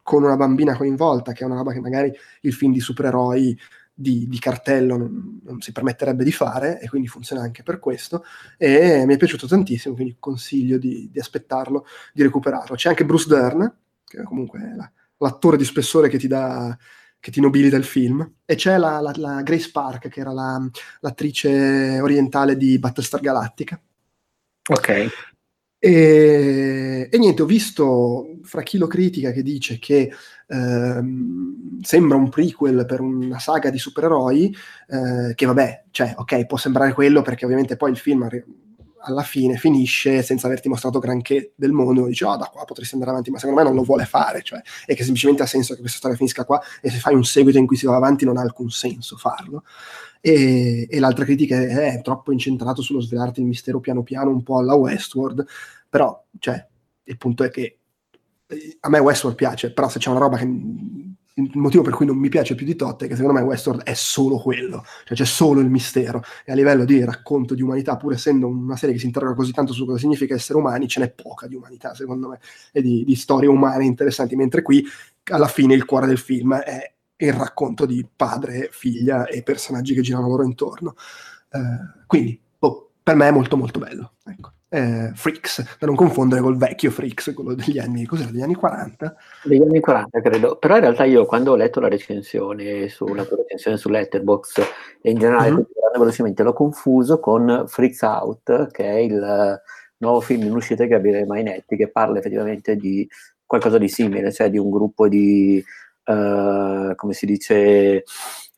Speaker 1: con una bambina coinvolta, che è una roba che magari il film di supereroi di, di cartello non, non, si permetterebbe di fare e quindi funziona anche per questo e mi è piaciuto tantissimo, quindi consiglio di, di aspettarlo, di recuperarlo. C'è anche Bruce Dern, che comunque è la, l'attore di spessore che ti dà che ti nobilita il film. E c'è la, la, la Grace Park che era la, l'attrice orientale di Battlestar Galactica.
Speaker 2: Ok.
Speaker 1: E, e, niente, ho visto fra chi lo critica che dice che ehm, sembra un prequel per una saga di supereroi, eh, che vabbè, cioè, ok, può sembrare quello perché ovviamente poi il film alla fine finisce senza averti mostrato granché del mondo, dici, oh, da qua potresti andare avanti, ma secondo me non lo vuole fare, cioè, e che semplicemente ha senso che questa storia finisca qua, e se fai un seguito in cui si va avanti non ha alcun senso farlo. E, e l'altra critica è, è troppo incentrato sullo svelarti il mistero piano piano, un po' alla Westworld, però, cioè, il punto è che eh, a me Westworld piace, però se c'è una roba che il motivo per cui non mi piace più di tot è che secondo me Westworld è solo quello, cioè c'è solo il mistero e a livello di racconto di umanità, pur essendo una serie che si interroga così tanto su cosa significa essere umani, ce n'è poca di umanità secondo me e di, di storie umane interessanti, mentre qui alla fine il cuore del film è il racconto di padre, figlia e personaggi che girano loro intorno. Uh, quindi, boh, per me è molto molto bello. Ecco. Eh, Freaks, da non confondere col vecchio Freaks, quello degli anni, cos'era, degli anni 40?
Speaker 2: Degli anni 40 credo, però in realtà io quando ho letto la recensione sulla recensione su Letterboxd e in generale mm-hmm. velocemente l'ho confuso con Freaks Out, che è il nuovo film in uscita di Gabriele Mainetti, che parla effettivamente di qualcosa di simile, cioè di un gruppo di, uh, come si dice,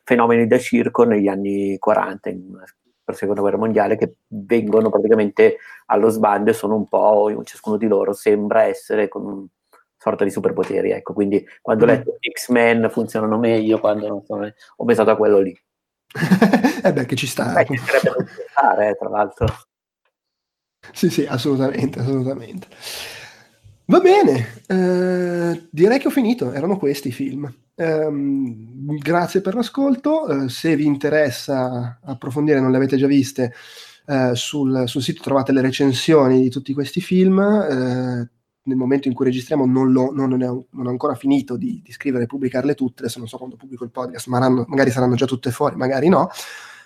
Speaker 2: fenomeni da circo negli anni 40, in una per seconda guerra mondiale che vengono praticamente allo sbando e sono un po', ciascuno di loro sembra essere con una sorta di superpoteri, ecco, quindi quando ho mm. letto X-Men funzionano meglio, quando non sono, ho pensato a quello lì.
Speaker 1: eh beh, che ci sta.
Speaker 2: Beh, ci sarebbe da fare, tra l'altro.
Speaker 1: Sì, sì, assolutamente, assolutamente. Va bene, eh, direi che ho finito, erano questi i film. Eh, grazie per l'ascolto, eh, se vi interessa approfondire, non le avete già viste, eh, sul, sul, sito trovate le recensioni di tutti questi film. Eh, nel momento in cui registriamo non, lo, non, non, ho, non ho, ancora finito di, di, scrivere e pubblicarle tutte, adesso non so quando pubblico il podcast, ma ranno, magari saranno già tutte fuori, magari no.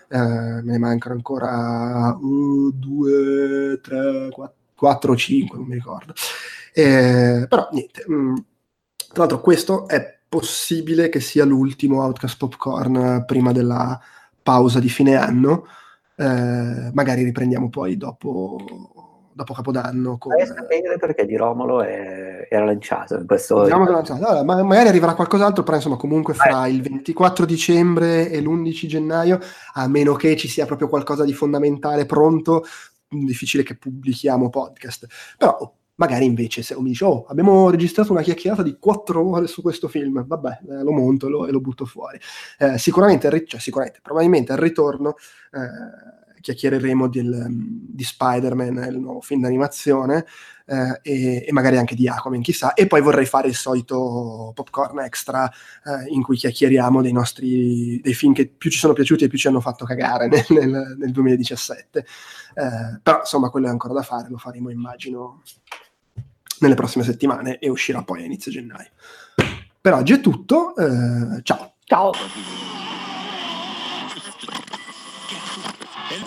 Speaker 1: Uh, me ne mancano ancora 1, 2, 3, 4 o 5, non mi ricordo. Eh, però niente, mh, mm, tra l'altro questo è possibile che sia l'ultimo Outcast Popcorn prima della pausa di fine anno, eh, magari riprendiamo poi dopo, dopo Capodanno.
Speaker 2: Con... Vai sapere perché di Romolo è, era lanciato in questo...
Speaker 1: Diciamo lanciato. Allora, ma magari arriverà qualcos'altro, però insomma comunque fra eh. il 24 dicembre e l'11 gennaio, a meno che ci sia proprio qualcosa di fondamentale pronto, difficile che pubblichiamo podcast. Però Magari invece se mi dice, oh, abbiamo registrato una chiacchierata di quattro ore su questo film, vabbè, eh, lo monto lo, e lo butto fuori. Eh, sicuramente, cioè, sicuramente, probabilmente al ritorno eh, chiacchiereremo del, di Spider-Man, il nuovo film d'animazione, eh, e, e, magari anche di Aquaman, chissà. E poi vorrei fare il solito popcorn extra eh, in cui chiacchieriamo dei nostri dei film che più ci sono piaciuti e più ci hanno fatto cagare nel, nel, nel 2017. Eh, però insomma, quello è ancora da fare, lo faremo immagino nelle prossime settimane e uscirà poi a inizio gennaio. Per oggi è tutto, eh, ciao.
Speaker 2: Ciao.